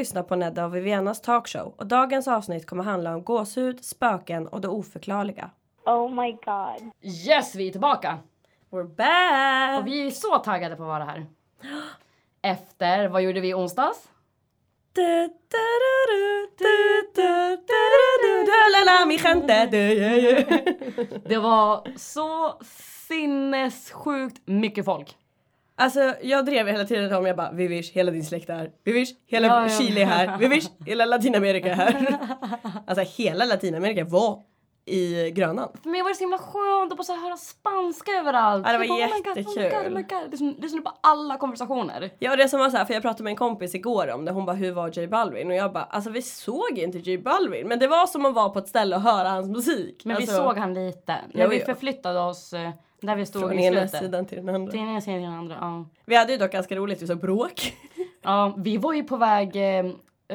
lyssnar på Nedda och Vivianas talkshow och dagens avsnitt kommer handla om gåshud, spöken och det oförklarliga. Oh my god. Yes, vi är tillbaka! We're back! Och vi är så taggade på att vara här. Efter, vad gjorde vi i onsdags? Det var så sinnessjukt mycket folk. Alltså jag drev hela tiden om jag bara Vivish, hela din släkt är här. Vivish, hela Ja. Chile är här. Vivish, hela Latinamerika är här. Alltså hela Latinamerika var i Grönan. För mig var det så himla skönt att bara så höra spanska överallt. Ja, det var bara, oh God, oh my God, jättekul. oh my God. Lyssna, lyssna på alla konversationer. Ja och det som var så här, för jag pratade med en kompis igår om det, hon bara hur var J Balvin? Och jag bara alltså vi såg inte J Balvin men det var som att vara på ett ställe och höra hans musik. Men alltså, vi såg han lite. När vi förflyttade oss eh, där vi stod från i ena slutet. sidan till den andra. Till ena sidan till den andra. Ja. Vi hade ju dock ganska roligt, vi såg bråk. Ja, vi var ju på väg eh,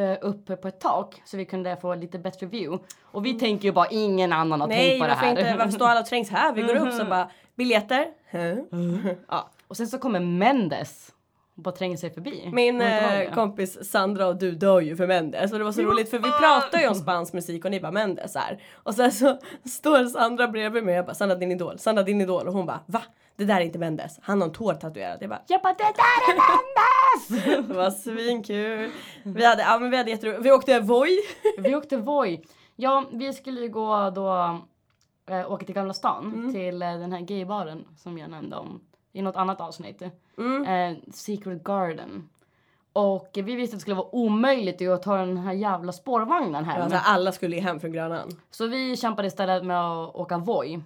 eh, upp på ett tak så vi kunde få lite bättre view. Och vi tänker ju bara ingen annan har Nej tänkt på det varför här. inte, varför står alla och trängs här? Vi går upp så bara biljetter. Huh? Ja. Och sen så kommer Mendes bara tränger sig förbi. Min eh, kompis Sandra och du dör ju för Mendes och det var så roligt för vi pratar ju om spansk musik och ni bara Mendes här. Och sen så står Sandra bredvid mig och jag bara Sandra din idol, Sandra din idol och hon bara va? Det där är inte Mendes, han har en tår tatuerad. Jag bara Jag bara det där är Mendes! det var svinkul. Vi hade, ja men vi hade jätteroligt. Vi åkte Voi. vi åkte Voi. Ja, vi skulle ju gå då eh, åka till Gamla stan Mm. till eh, den här gaybaren som jag nämnde om i något annat avsnitt. Mm. Eh, Secret Garden. Och vi visste att det skulle vara omöjligt att ta den här jävla spårvagnen hem. Alltså, alla skulle ju hem från Grönan. Så vi kämpade istället med att åka Voi.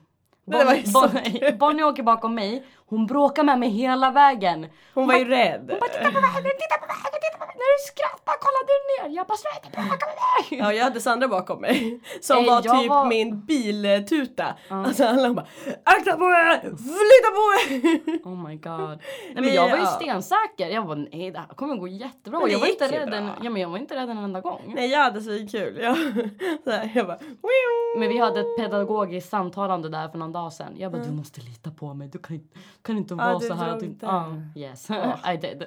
så Bonnie, Bonnie åker bakom mig. Hon bråkar med mig hela vägen. Hon var ju rädd. Titta på vägen, titta på vägen, titta på vägen. När du skrattar kollar du ner. Jag bara sluta bråka med mig. Ja, jag hade Sandra bakom mig som Nej, var typ var- min biltuta. Alltså alla bara akta på er, flytta på er. Oh my god. Nej, Men jag var ju stensäker. Jag var nej det här kommer gå jättebra. Men Jag var, inte rädd en, ja, men jag var inte rädd en enda gång. Nej jag hade så kul. Jag, så här, jag bara "Wiu." Men vi hade ett pedagogiskt samtalande där för någon dag sedan. Jag bara du måste lita på mig. Du kan, inte- kan inte vara du så här. att. Du, ja, yes, I did.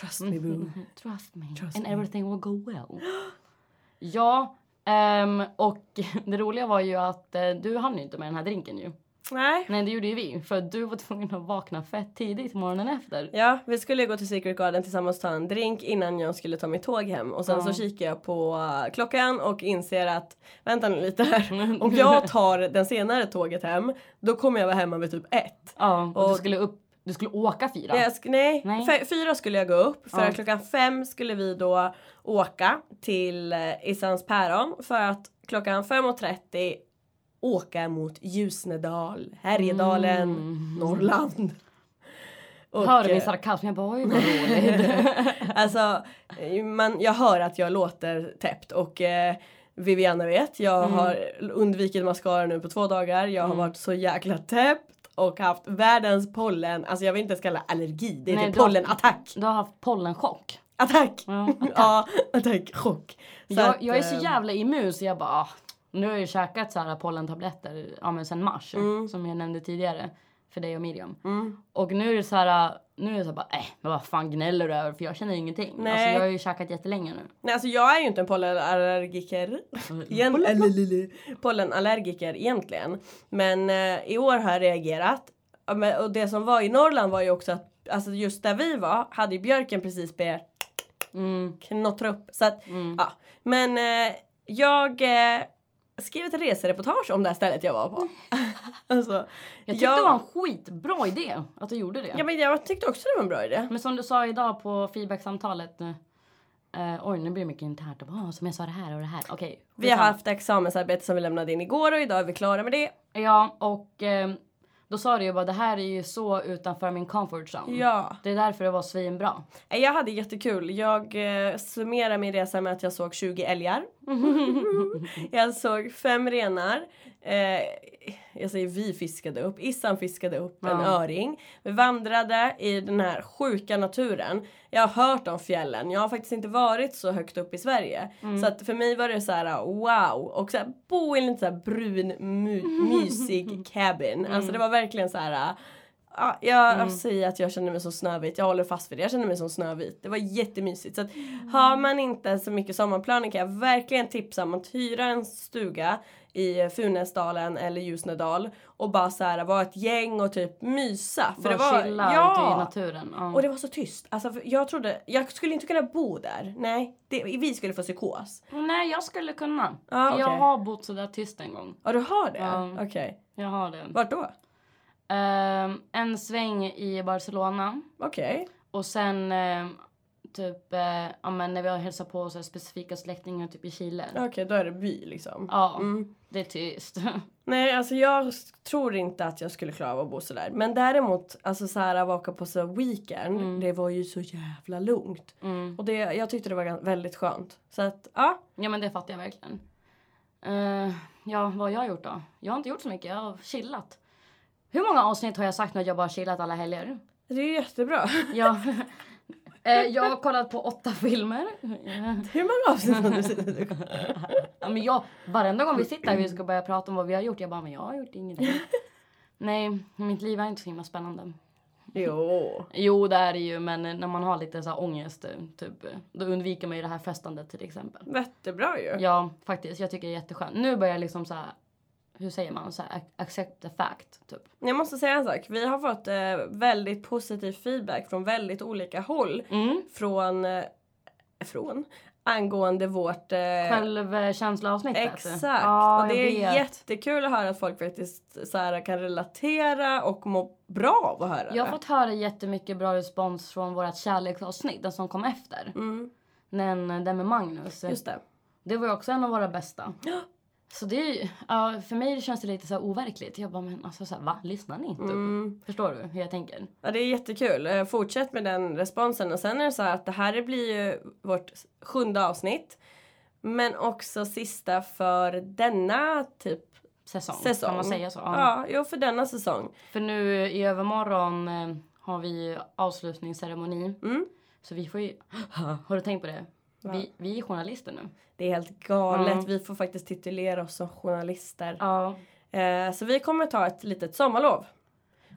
Trust me boo. Trust me Trust and me. everything will go well. ja, ehm, och det roliga var ju att eh, du hann ju inte med den här drinken ju. Nej. Nej, det gjorde ju vi. För du var tvungen att vakna fett tidigt morgonen efter. Ja, vi skulle gå till Secret Garden tillsammans och ta en drink innan jag skulle ta mitt tåg hem. Och sen Ja. så kikar jag på uh, klockan och inser att vänta nu lite här. Om jag tar den senare tåget hem, då kommer jag vara hemma vid typ ett. Ja, och, Och- du skulle upp, du skulle åka fyra. Nej, Nej. Fyra skulle jag gå upp för Ja. att klockan fem skulle vi då åka till eh, Isans päron för att klockan 5.30 åka mot Ljusnedal, Härjedalen, Mm. Norrland. Och, Hörde min eh, sarkasm, jag bara oj vad roligt. Alltså, man, jag hör att jag låter täppt och eh, Viviana vet, jag Mm. har undvikit mascara nu på två dagar. Jag har varit så jäkla täppt och haft världens pollen, alltså jag vill inte ens kalla allergi, det är Nej, typ du har- pollenattack. du har haft pollenchock. Attack! Ja, Ja, attack, chock. Så jag, att, jag är så eh, jävla immun så jag bara ah, nu har jag ju käkat så här pollentabletter ja, men sen mars Mm. som jag nämnde tidigare för dig och Miriam. Och nu är det så här nu är det så här bara äh, men vad fan gnäller du över för jag känner ingenting. Alltså Nej. jag har ju käkat jättelänge nu. Nej alltså jag är ju inte en pollenallergiker. Pollenallergiker egentligen. Men eh, i år har jag reagerat. Och det som var i Norrland var ju också att alltså just där vi var hade ju björken precis börjat Mm. knottra upp. Så att, Mm. ja. Men eh, jag eh, skrev ett resereportage om det här stället jag var på. alltså, Jag tyckte jag, det var en skitbra idé att du gjorde det. Ja men jag tyckte också det var en bra idé. Men som du sa idag på feedbacksamtalet. Eh, oj nu blir det mycket internt. "Ah, som jag sa det här och det här. Okej. Vi har haft examensarbete som vi lämnade in igår och idag är vi klara med det. Ja och eh, då sa du ju bara det här är ju så utanför min comfort zone. Ja. Det är därför det var svinbra. Jag hade jättekul. Jag eh, summerar min resa med att jag såg 20 älgar. jag såg fem renar. Eh, jag säger vi fiskade upp. Issan fiskade upp en Ja. öring. Vi vandrade i den här sjuka naturen. Jag har hört om fjällen. Jag har faktiskt inte varit så högt upp i Sverige. Så att för mig var det så här wow. Och så här, bo i en lite så här brun my- mysig cabin. Alltså det var verkligen så här Ja, jag säger att jag känner mig som Snövit. Jag håller fast vid det. Jag känner mig som Snövit. Det var jättemysigt. Så att, har man inte så mycket sommarplaner kan jag verkligen tipsa om att hyra en stuga i Funäsdalen eller Ljusnedal och bara så här vara ett gäng och typ mysa. För det var, chilla ute i naturen. Ja. Och det var så tyst. Alltså, jag trodde, jag skulle inte kunna bo där. Nej, det, vi skulle få psykos. Nej, jag skulle kunna. Ja, För Jag har bott sådär tyst en gång. Ja, du har det? Ja. Okej. Jag har det. Vart då? Ehm, en sväng i Barcelona. Okej. Och sen ehm, typ, eh, ja men när vi har hälsat på så specifika släktingar typ i Chile. Okej, då är det by liksom. Ja, Mm. det är tyst. Nej, alltså jag tror inte att jag skulle klara av att bo sådär. Men däremot, alltså så här att åka på så weekend, det var ju så jävla lugnt. Mm. Och det, jag tyckte det var väldigt skönt. Så att, ja. Ja men det fattar jag verkligen. Eh, ja, vad har jag gjort då? Jag har inte gjort så mycket, jag har chillat. Hur många avsnitt har jag sagt nu att jag bara chillat alla helger? Det är jättebra. Ja. Eh, jag har kollat på åtta filmer. Hur många avsnitt har du sett? Ja, men jag, varenda gång vi sitter här och ska börja prata om vad vi har gjort, jag bara, men jag har gjort ingenting. Nej, mitt liv är inte så himla spännande. Jo. Jo, det är det ju, men när man har lite så här ångest, typ, då undviker man ju det här festandet till exempel. Jättebra ju. Ja, faktiskt. Jag tycker det är jätteskönt. Nu börjar jag liksom så här, hur säger man, så här, ac- accept the fact, typ. Jag måste säga en sak. Vi har fått eh, väldigt positiv feedback från väldigt olika håll. Mm. Från, eh, från angående vårt... Eh, Självkänsla-avsnittet. Exakt! Ja, och det är vet. jättekul att höra att folk faktiskt så här, kan relatera och må bra av att höra Jag har det. fått höra jättemycket bra respons från vårt kärleksavsnitt, den som kom efter. Mm, Den, den med Magnus. just det. Det var ju också en av våra bästa. Så det är ju, ja, för mig känns det lite så overkligt. Jag bara, men alltså så här, va? Lyssnar ni inte? Mm. Förstår du hur jag tänker? Ja, det är jättekul. Eh, Fortsätt med den responsen. Och sen är det så här att det här blir ju vårt sjunde avsnitt. Men också sista för denna typ Säsong, säsong. kan man säga så? Ja. Ja, jo för denna säsong. För nu i övermorgon eh, har vi avslutningsceremoni. Mm. Så vi får ju... Har du tänkt på det? Vi, vi är journalister nu. Det är helt galet. Ja. Vi får faktiskt titulera oss som journalister. Ja. Eh, så vi kommer ta ett litet sommarlov.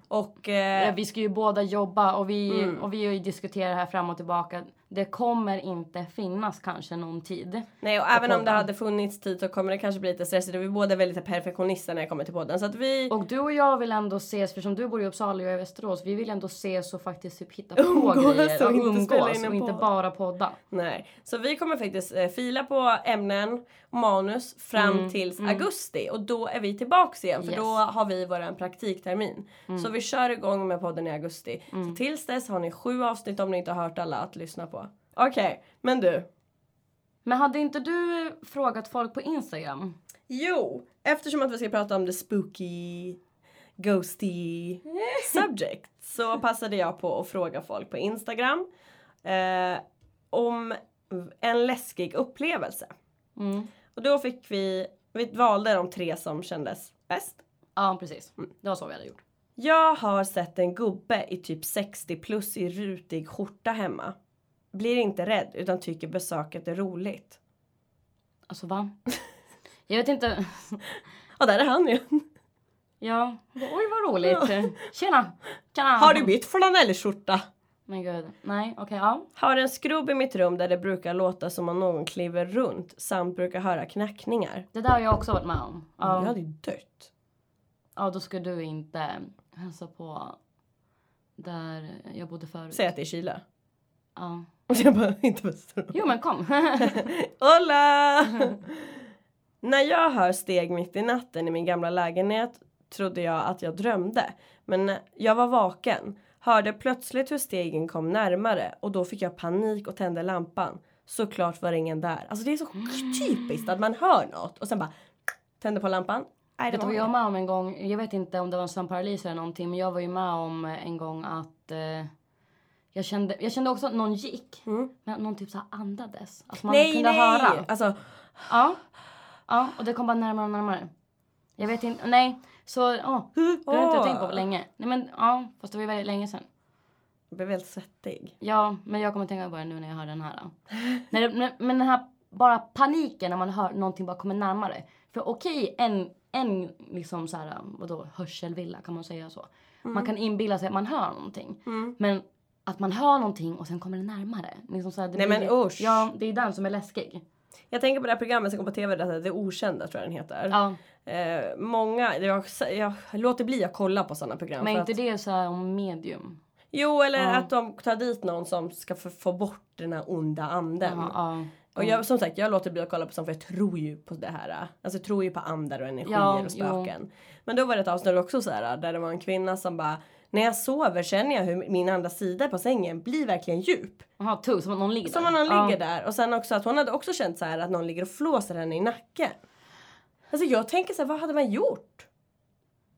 Och... Eh, Vi ska ju båda jobba och vi, Mm. och vi har ju diskuterat här fram och tillbaka. Det kommer inte finnas kanske någon tid. Nej, och även om det hade funnits tid så kommer det kanske bli lite stressigt. Och vi båda är väldigt perfektionister när det kommer till podden. Så att vi... Och du och jag vill ändå ses, för som du bor i Uppsala och jag i Västerås, vi vill ändå ses och faktiskt typ hitta på Umgås grejer. och inte spela in och inte bara podda. Nej. Så vi kommer faktiskt eh, fila på ämnen och manus fram tills augusti. Och då är vi tillbaks igen. För Mm, Yes. då har vi våran praktiktermin. Mm. Så vi kör igång med podden i augusti. Så tills dess har ni sju avsnitt om ni inte har hört alla att lyssna på. Okej, men du. Men hade inte du frågat folk på Instagram? Jo, eftersom att vi ska prata om the spooky, ghosty subject så passade jag på att fråga folk på Instagram eh, om en läskig upplevelse. Mm. Och då fick vi, vi valde de tre som kändes bäst. Ja, precis. Det var så vi hade gjort. Jag har sett en gubbe i typ 60 plus i rutig skjorta hemma. Blir inte rädd utan tycker besöket är roligt. Alltså va? Jag vet inte. Ja, där är han igen. Ja, oj vad roligt. Tjena! Tjena! Har du bytt flanellskjorta? Men gud. Nej, okej, ja. Har en skrubb i mitt rum där det brukar låta som om någon kliver runt samt brukar höra knackningar. Det där har jag också varit med om. Jag Ja, hade ju dött. ja då ska du inte hälsa på där jag bodde förut. Säg att det är Chile. Ja. Och jag bara, inte Västerås. Jo men kom. Hola! När jag hör steg mitt i natten i min gamla lägenhet trodde jag att jag drömde. Men jag var vaken. Hörde plötsligt hur stegen kom närmare och då fick jag panik och tände lampan. Såklart var det ingen där. Alltså det är så typiskt att man hör något och sen bara tänder på lampan. Nej, det var jag med om en gång? Jag vet inte om det var en sömnparalys eller någonting men jag var ju med om en gång att eh, jag, kände, jag kände också att någon gick. Mm. Men någon typ så andades. Alltså man Nej, kunde nej! höra. Alltså, Ja. Ja, och det kom bara närmare och närmare. Jag vet inte, nej. Så, ja. Det har jag inte Åh. tänkt på länge. Nej men, ja. Fast det var ju väldigt länge sedan. jag blev väldigt svettig. Ja, men jag kommer tänka på det nu när jag hör den här. när det, men den här bara paniken när man hör någonting bara kommer närmare. För okej, en, en liksom så här, vadå, hörselvilla kan man säga så. Mm. Man kan inbilla sig att man hör någonting. Men att man hör någonting och sen kommer det närmare. Liksom så här, det Nej, blir- men usch. Ja, det är den som är läskig. Jag tänker på det här programmet som går på tv, det, det okända tror jag den heter. Ja, Eh, många, jag, jag låter bli att kolla på sådana program. men inte att, det så här om medium? Jo, eller Ja. att de tar dit någon som ska få, bort den här onda anden. Ja, ja. Och jag, som sagt, jag låter bli att kolla på sånt för jag tror ju på det här. Alltså jag tror ju på andar och energier och spöken. Men då var det ett avsnitt också så här där det var en kvinna som bara när jag sover känner jag hur min andra sida på sängen blir verkligen djup. Jaha, tugg, som att någon ligger Som där. om någon ja. ligger där. Och sen också att hon hade också känt så här att någon ligger och flåsar henne i nacken. Alltså jag tänker så här, vad hade man gjort?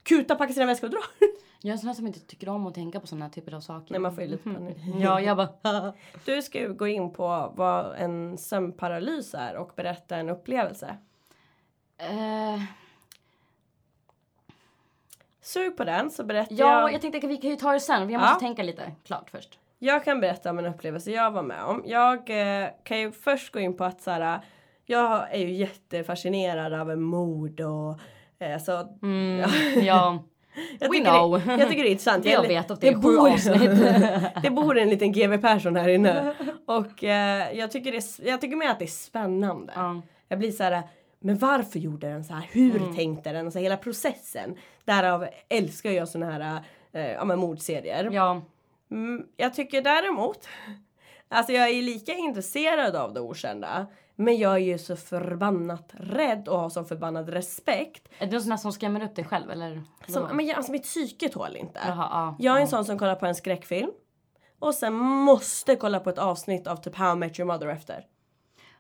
Kuta, packa sina väskor och dra? Jag är en sån här som inte tycker om att tänka på såna här typer av saker. Nej man får ju lite panik. Ja, jag bara... Du ska ju gå in på vad en sömnparalys är och berätta en upplevelse. Eh, Sug på den så berättar ja, jag. jag tänkte att vi kan ju ta det sen. Jag måste Ja. tänka lite klart först. Jag kan berätta om en upplevelse jag var med om. Jag eh, kan ju först gå in på att så här, jag är ju jättefascinerad av mord och eh, så. Mm, ja. Jag We tycker. Det, jag tycker det är intressant. Det jag Jag- vet och det är sju bor, det bor en liten GW Persson här inne. Och eh, jag, tycker det, är- jag tycker mer att det är spännande. Ja. Jag blir så här, men varför gjorde den så här? Hur Mm. tänkte den? Alltså hela processen. Därav älskar jag såna här eh, ja, men mordserier. ja. Mm, jag tycker däremot, alltså jag är lika intresserad av det okända. Men jag är ju så förbannat rädd och har så förbannad respekt. Är det någon sån som skrämmer upp dig själv eller? Som, men jag, alltså mitt psyke tål inte. Jaha, ja. Jag är en sån som kollar på en skräckfilm. Och sen måste kolla på ett avsnitt av typ How I Met Your Mother efter.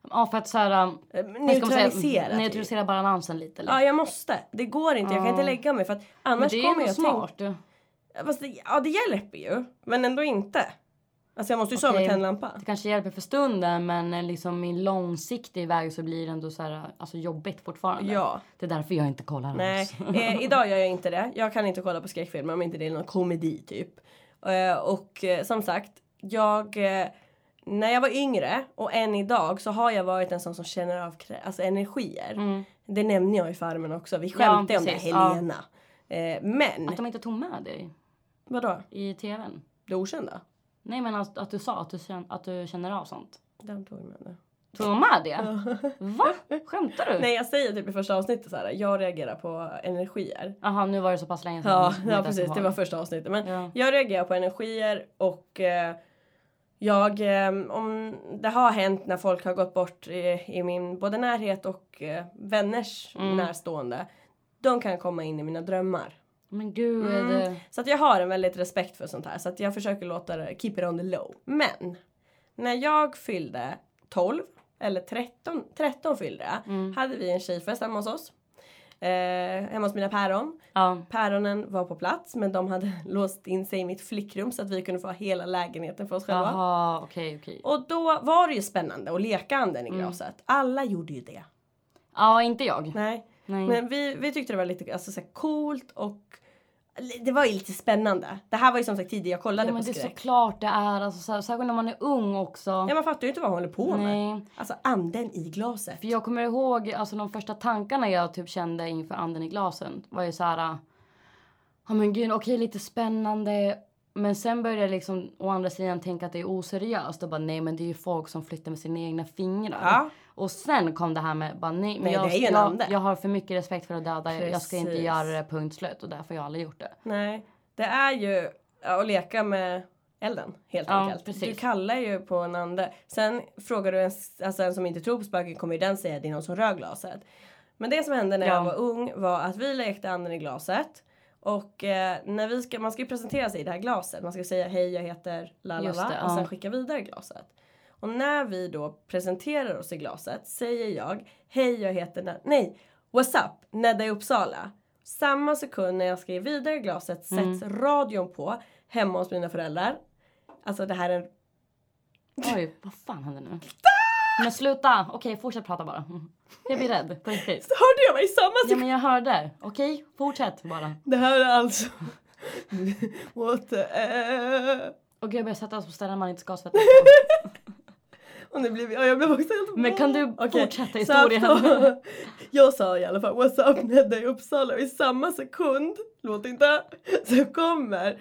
Ja, för att så här... um, Eh, man säga? Neutralisera. typ. Neutralisera balansen lite. Eller? Ja, jag måste. Det går inte. Jag kan inte lägga mig för att Men annars det är kommer ju smart. tänka... Fast det, ja, det hjälper ju. Men ändå inte. Alltså jag måste ju sova med tänd lampa. Det kanske hjälper för stunden men eh, liksom i långsiktig väg så blir det ändå så här, alltså jobbigt fortfarande. Ja. Det är därför jag inte kollar Nej, eh, idag gör jag inte det. Jag kan inte kolla på skräckfilmer om inte det är någon komedi typ. Eh, och eh, som sagt, jag... När jag var yngre och än idag så har jag varit en sån som känner av alltså energier. Mm. Det nämner jag i Farmen också. Vi skämtade om det, precis, ja. Helena. Eh, men, Att de inte tog med dig vadå? i tvn. Det okända? Nej men att, att du sa att du, känner, att du känner av sånt. Den tog med det. Tog de med det? Va? Skämtar du? Nej jag säger typ i första avsnittet så här. jag reagerar på energier. Jaha nu var det så pass länge sedan. Ja, ja precis, det var första avsnittet. Men Ja. jag reagerar på energier och eh, jag, eh, om det har hänt när folk har gått bort i, i min både närhet och eh, vänners Mm. närstående. De kan komma in i mina drömmar. Men gud. Mm. Så att jag har en väldigt respekt för sånt här. Så att jag försöker låta det, keep it on the low. Men när jag fyllde 12 eller 13, 13 fyllde jag. Mm. Hade vi en tjejfest hemma hos oss. Eh, hemma hos mina päron. Ja. Päronen var på plats men de hade låst in sig i mitt flickrum så att vi kunde få ha hela lägenheten för oss själva. Jaha okej okej. Och då var det ju spännande att leka anden Mm. i glaset. Alla gjorde ju det. Ja inte jag. Nej. Nej. Men vi, vi tyckte det var lite alltså, så coolt och det var ju lite spännande. Det här var ju som sagt tidigare jag kollade Ja, på men det är skräck. såklart det är. Alltså, så här, särskilt när man är ung också. Ja man fattar ju inte vad hon håller på med. Nej. Alltså anden i glaset. För jag kommer ihåg alltså de första tankarna jag typ kände inför anden i glasen var ju så här. Ja men gud okej lite spännande. Men sen började jag liksom å andra sidan tänka att det är oseriöst och bara nej men det är ju folk som flyttar med sina egna fingrar. Ja. Och sen kom det här med bara nej men Nej, jag, jag, jag har för mycket respekt för att döda. Jag ska inte Precis. göra det punkt slut och därför har jag aldrig gjort det. Nej. Det är ju ja, att leka med elden helt Ja, enkelt. precis. Du kallar ju på en ande. Sen frågar du en, alltså en som inte tror på spöken kommer ju den säga att det är någon som rör glaset. Men det som hände när Ja. jag var ung var att vi lekte anden i glaset. Och eh, när vi ska, man ska ju presentera sig i det här glaset. Man ska säga hej jag heter la la la och ja. sen skicka vidare glaset. Och när vi då presenterar oss i glaset säger jag hej jag heter Na- nej what's up Nedda i Uppsala. Samma sekund när jag ska ge vidare glaset sätts Mm. radion på hemma hos mina föräldrar. Alltså det här är en Oj vad fan hände nu? Men sluta! Okej fortsätt prata bara. Jag blir rädd på riktigt. Hörde jag mig i samma Ja sekund? men jag hörde. Okej fortsätt bara. Det här är alltså What the. Och gud jag börjar sätta oss på ställen man inte ska sätta sig på. Och nu blir, ja, jag blev också helt Men kan du Okej, fortsätta så historien? att- jag sa i alla fall what's up Nedda i Uppsala och i samma sekund, låt inte, så kommer,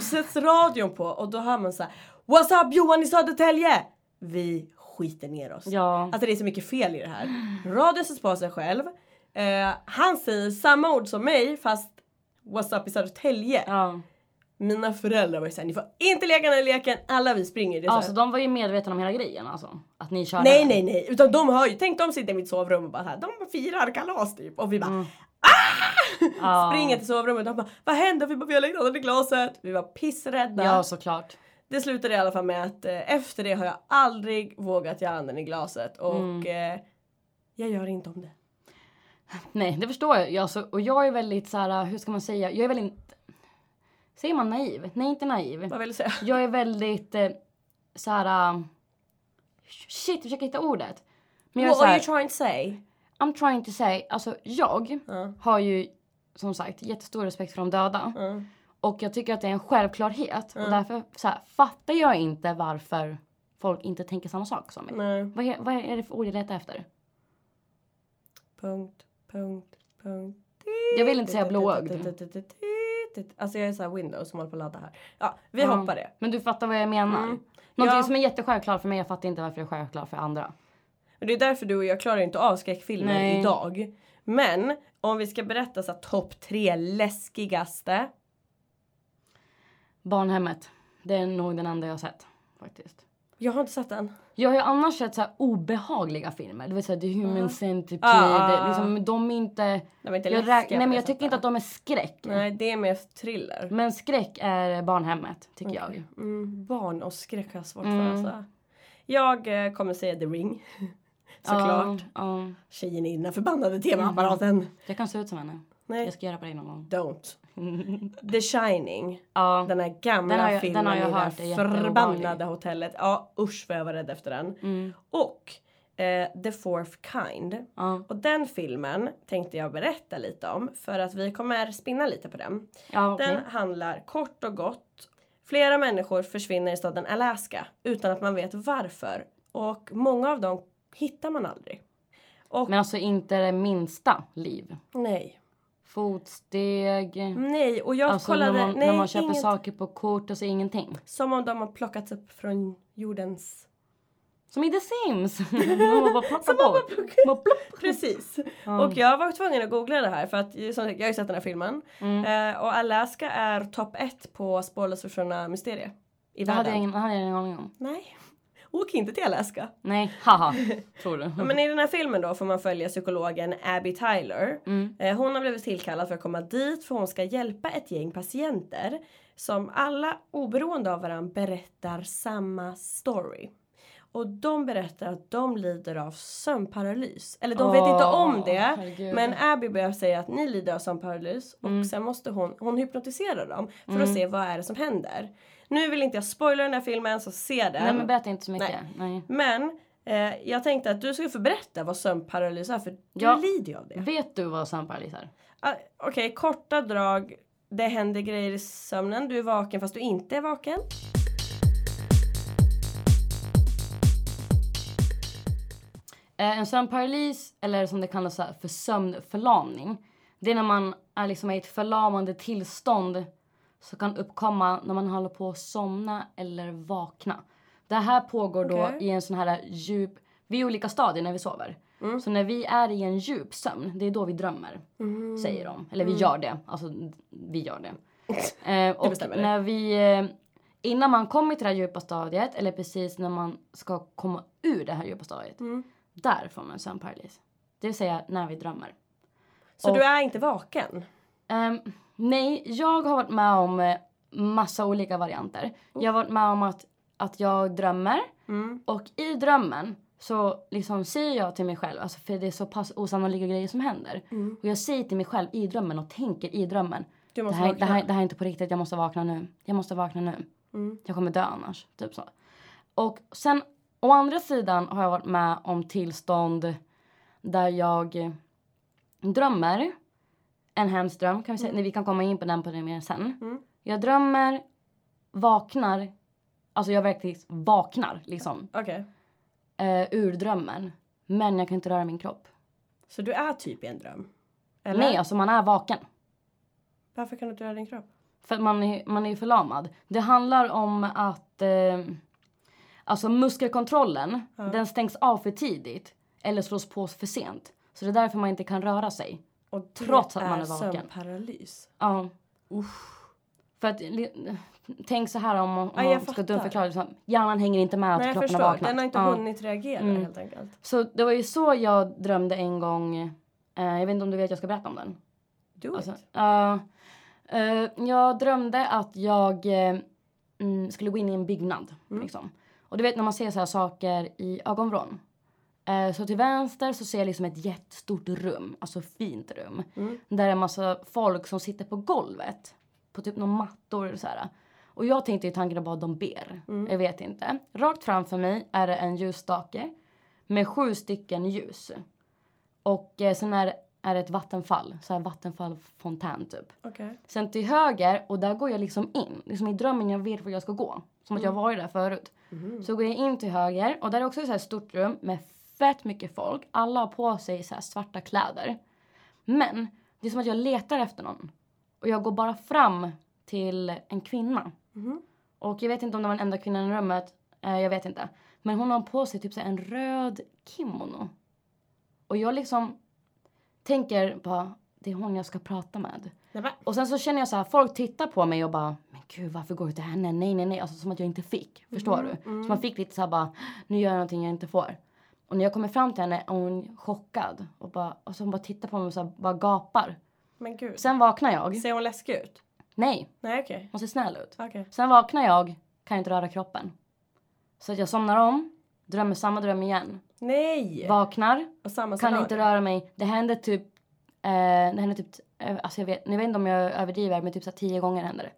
sätts radion på och då hör man så här What's up Johan i Södertälje? Vi skiter ner oss. Ja. Alltså det är så mycket fel i det här. Radion sätts på sig själv. Eh, han säger samma ord som mig fast What's up i Södertälje. ja. Mina föräldrar var ju såhär, ni får inte leka den här leken, alla vi springer. Det är så Alltså de var ju medvetna om hela grejen alltså. Att ni körde. Nej nej nej, utan de har ju, tänk de sitter i mitt sovrum och bara här, de firar kalas typ och vi bara Mm. ah! Springer till sovrummet och de bara vad händer? Vi bara vi har lagt i glaset. Vi var pissrädda. Ja såklart. Det slutade i alla fall med att eh, efter det har jag aldrig vågat göra anden i glaset och Mm. eh, jag gör inte om det. Nej det förstår jag. jag så, och jag är väldigt så här, hur ska man säga? Jag är väldigt... Säger man naiv? Nej inte naiv. Vad vill du säga? Jag är väldigt eh, så här. eh, shit jag försöker hitta ordet. Men jag är What så are you trying to say? I'm trying to say, alltså jag Ja. har ju som sagt jättestor respekt för de döda. Ja. Och jag tycker att det är en självklarhet. Och därför så här, fattar jag inte varför folk inte tänker samma sak som mig. Nej. Vad är, vad är det för ord jag letar efter? Punkt, punkt, punkt. Jag vill inte säga blåögd. Alltså jag är såhär Windows som håller på att ladda här. Ja, vi Ja. hoppar det. Men du fattar vad jag menar. Mm. Någonting Ja. som är jättesjälvklart för mig, jag fattar inte varför det är självklart för andra. Och det är därför du och jag klarar inte av skräckfilmer Nej. idag. Men om vi ska berätta så här topp tre läskigaste. Barnhemmet. Det är nog den enda jag har sett. Faktiskt. Jag har inte sett den. Jag har ju annars sett så obehagliga filmer. Du vet såhär The Human Centipede. Ah. Liksom, de är inte... De är inte Jag läskiga nej men jag tycker inte att de är skräck. Nej, det är mer thriller. Men skräck är barnhemmet, tycker jag. Mm, barn och skräck har jag svårt Mm. för alltså. Jag eh, kommer säga The Ring. Såklart. Ja, ja. Tjejen i den förbannade tv-apparaten. Jag kan se ut som henne. Nej, Jag ska göra på dig någon gång. don't. The Shining. Ja. Den här gamla Den jag- filmen den har jag i det här förbannade hotellet. Ja usch vad jag var rädd efter den. Mm. Och eh, The Fourth Kind. Ja. Och den filmen tänkte jag berätta lite om för att vi kommer spinna lite på den. Ja, okej. Den handlar kort och gott. Flera människor försvinner i staden Alaska utan att man vet varför. Och många av dem hittar man aldrig. Och Men alltså inte det minsta liv. nej. Fotsteg. Nej, och jag Alltså kollade. när man, nej, när man köper inget, saker på kort och så ingenting. Som om de har plockats upp från jordens... Som i The Sims. bara plockar man bort. bara plockar- plopp. Precis. Ja. Och jag var tvungen att googla det här för att som sagt, jag har ju sett den här filmen. Mm. Eh, och Alaska är topp ett på spårlöst försvunna mysterier. I Det hade jag världen. ingen, hade jag ingen aning om. Nej. Åk inte till Alaska. Nej, haha. Tror du? Ja, Men i den här filmen då får man följa psykologen Abby Tyler. Mm. Eh, Hon har blivit tillkallad för att komma dit för hon ska hjälpa ett gäng patienter som alla oberoende av varandra berättar samma story. Och de berättar att de lider av sömnparalys. Eller de vet inte om det. Herregud. Men Abby börjar säga att ni lider av sömnparalys. Och Mm. sen måste hon, hon hypnotisera dem för att se vad är det som händer. Nu vill inte jag spoila den här filmen så se den. Nej men berätta inte så mycket. Nej. Men eh, jag tänkte att du skulle få berätta vad sömnparalys är för Ja. du lider ju av det. Vet du vad sömnparalys är? Ah, Okej, korta drag. Det händer grejer i sömnen. Du är vaken fast du inte är vaken. Eh, en sömnparalys, eller som det kallas för sömnförlamning. Det är när man är liksom i ett förlamande tillstånd som kan uppkomma när man håller på att somna eller vakna. Det här pågår då i en sån här djup... Vi är i olika stadier när vi sover. Så när vi är i en djup sömn, det är då vi drömmer. Säger de. Eller vi gör det. Alltså, vi gör det. Eh, och när vi... Eh, innan man kommer till det här djupa stadiet, eller precis när man ska komma ur det här djupa stadiet. Där får man sömnparalys. Det vill säga när vi drömmer. Så Och- du är inte vaken? Ehm, nej, jag har varit med om eh, massa olika varianter. Jag har varit med om att, att jag drömmer Mm. och i drömmen så liksom säger jag till mig själv, alltså för det är så pass osannolika grejer som händer. Och jag säger till mig själv i drömmen och tänker i drömmen. Det här, det, här, det här är inte på riktigt, jag måste vakna nu. Jag måste vakna nu. Mm. Jag kommer dö annars. Typ så. Och sen å andra sidan har jag varit med om tillstånd där jag drömmer. En hemsk dröm kan vi säga. Nej, Vi kan komma in på den på det mer sen. Mm. Jag drömmer, vaknar. Alltså jag verkligen vaknar liksom. Okej. eh, ur drömmen. Men jag kan inte röra min kropp. Så du är typ i en dröm? Eller? Nej, alltså man är vaken. Varför kan du inte röra din kropp? För att man är, man är förlamad. Det handlar om att eh, alltså muskelkontrollen, den stängs av för tidigt eller slås på för sent. Så det är därför man inte kan röra sig. Och det Trots att man är vaken. sömnparalys. Ja. För att, tänk så här om, om Ja, man ska dumförklara det. här, Hjärnan hänger inte med att Nej kroppen har vaknat. den har inte Ja. hunnit reagera helt enkelt. Så det var ju så jag drömde en gång. Eh, jag vet inte om du vet, jag ska berätta om den. Do Alltså, it. ja, eh, jag drömde att jag mm, skulle gå in i en byggnad. Liksom. Och du vet när man ser så här saker i ögonvrån. Eh, så till vänster så ser jag liksom ett jättestort rum, alltså fint rum. Där det är en massa folk som sitter på golvet. På typ några mattor så här. Och jag tänkte i tanken bara de ber. Jag vet inte. Rakt framför mig är det en ljusstake med sju stycken ljus. Och eh, sen är, är det ett vattenfall, så här vattenfallfontän typ. Okej. Sen till höger och där går jag liksom in. Liksom i drömmen jag vet var jag ska gå. Som att jag varit där förut. Så går jag in till höger och där är också ett så här stort rum med fett mycket folk. Alla har på sig så svarta kläder. Men det är som att jag letar efter någon. Och jag går bara fram till en kvinna. Och jag vet inte om det var den enda kvinnan i rummet. Eh, jag vet inte. Men hon har på sig typ så en röd kimono. Och jag liksom tänker bara, det är hon jag ska prata med. Och sen så känner jag så här, folk tittar på mig och bara, men gud varför går du till henne? Nej, nej, nej. Alltså som att jag inte fick. Förstår du? Så man fick lite så här bara, nu gör jag någonting jag inte får. Och när jag kommer fram till henne är hon chockad. Och, bara, och så hon bara tittar på mig och så här, bara gapar. Men gud. Sen vaknar jag. Ser hon läskig ut? Nej, Nej okej. hon ser snäll ut. Okej. Sen vaknar jag, kan inte röra kroppen. Så att jag somnar om, drömmer samma dröm igen. Nej! Vaknar, Och samma kan scenario. inte röra mig. Det hände typ, eh, det hände typ, eh, alltså jag vet, jag vet inte om jag överdriver men typ så här tio gånger hände det.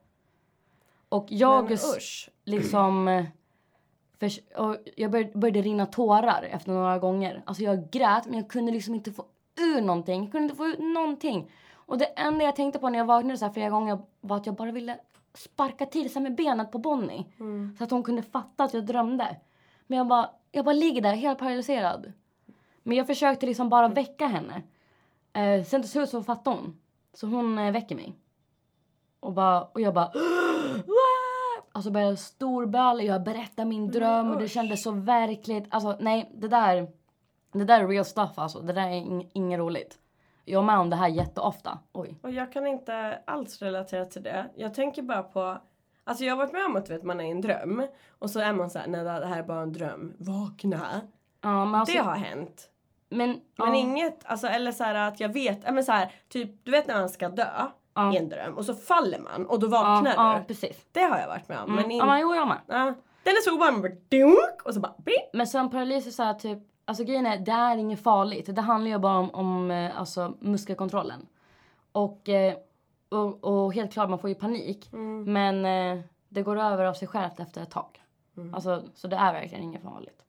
Och jag Men s- usch. liksom, eh, och jag började, började rinna tårar efter några gånger. Alltså jag grät men jag kunde liksom inte få ur någonting. Jag kunde inte få ut någonting. Och det enda jag tänkte på när jag vaknade så här flera gånger var att jag bara ville sparka till så med benet på Bonnie. Så att hon kunde fatta att jag drömde. Men jag bara, jag bara ligger där helt paralyserad. Men jag försökte liksom bara väcka henne. Eh, sen till slut så fattade hon. Så hon eh, väcker mig. Och, bara, och jag bara... Alltså började storböla, jag berättade min dröm och det kändes så verkligt. Alltså nej, det där... Det där är real stuff alltså. Det där är ing, inget roligt. Jag är med om det här jätteofta. Oj. Och jag kan inte alls relatera till det. Jag tänker bara på Alltså jag har varit med om att vet, man är i en dröm och så är man så här, nej det här är bara en dröm. Vakna. Ja, men alltså, det har hänt. Men, Men ja, inget, alltså eller så här att jag vet, men så här, typ du vet när man ska dö Ja. i en dröm och så faller man och då ja, vaknar ja, du. precis. Det har jag varit med om. Men, in, Ja, men jo, jag med. ja, den är så ovanlig, man bara dunk, och så bara bip. Men sömnparalys är så här typ, alltså grejen är, det är inget farligt. Det handlar ju bara om, om eh, alltså, muskelkontrollen. Och, eh, och, och helt klart, man får ju panik. Men eh, det går över av sig självt efter ett tag. Alltså, så det är verkligen inget farligt.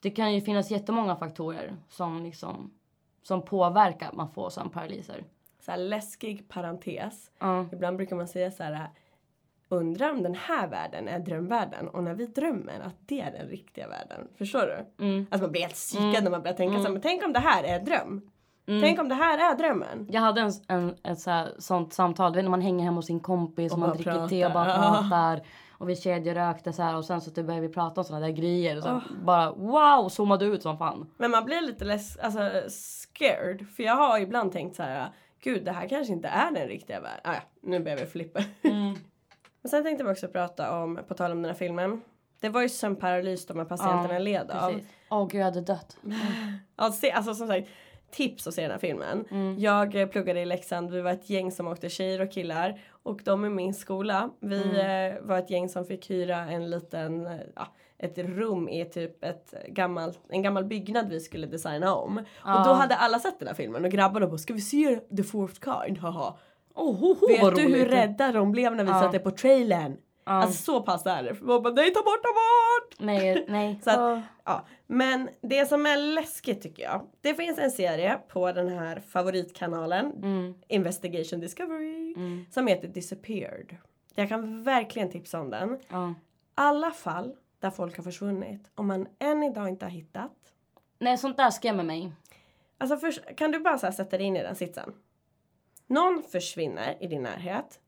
Det kan ju finnas jättemånga faktorer som liksom som påverkar att man får sömnparalyser. Så här läskig parentes. Ja. Ibland brukar man säga så här. Undrar om den här världen är drömvärlden och när vi drömmer att det är den riktiga världen. Förstår du? Mm. Alltså man blir helt psykad när man börjar tänka så här, men tänk om det här är en dröm. Tänk om det här är drömmen. Jag hade en, en, ett så här, sånt samtal, du vet när man hänger hemma hos sin kompis och, man bara dricker te och bara pratar. pratar. Och vi kedjerökte så här och sen så typ började vi prata om såna där grejer. Och så bara wow, zoomade ut som fan. Men man blir lite less, alltså, scared. För jag har ibland tänkt så här. Gud det här kanske inte är den riktiga världen. Ah, ja, nu börjar vi flippa. Men sen tänkte vi också prata om, på tal om den här filmen. Det var ju sömnparalys de här patienterna led av. Åh gud, jag hade dött. Ja, se, alltså som sagt, tips att se den här filmen. Mm. Jag eh, pluggade i Leksand, vi var ett gäng som åkte tjejer och killar. Och de i min skola, vi Mm. eh, var ett gäng som fick hyra en liten, eh, ja, ett rum i typ ett gammalt, en gammal byggnad vi skulle designa om. Och då hade alla sett den här filmen och grabbarna bara ska vi se The Fourth Kind, haha. Oh, ho, ho, Vet du hur rädda de blev när vi satte på trailern? Alltså så pass är det. Man bara nej ta bort, ta bort! Nej, nej. Så att, Åh. ja. Men det som är läskigt tycker jag. Det finns en serie på den här favoritkanalen. Mm. Investigation Discovery. Som heter Disappeared. Jag kan verkligen tipsa om den. Ja. Alla fall där folk har försvunnit och man än idag inte har hittat. Nej, sånt där skrämmer mig. Alltså först, kan du bara så sätta dig in i den sitsen? Någon försvinner i din närhet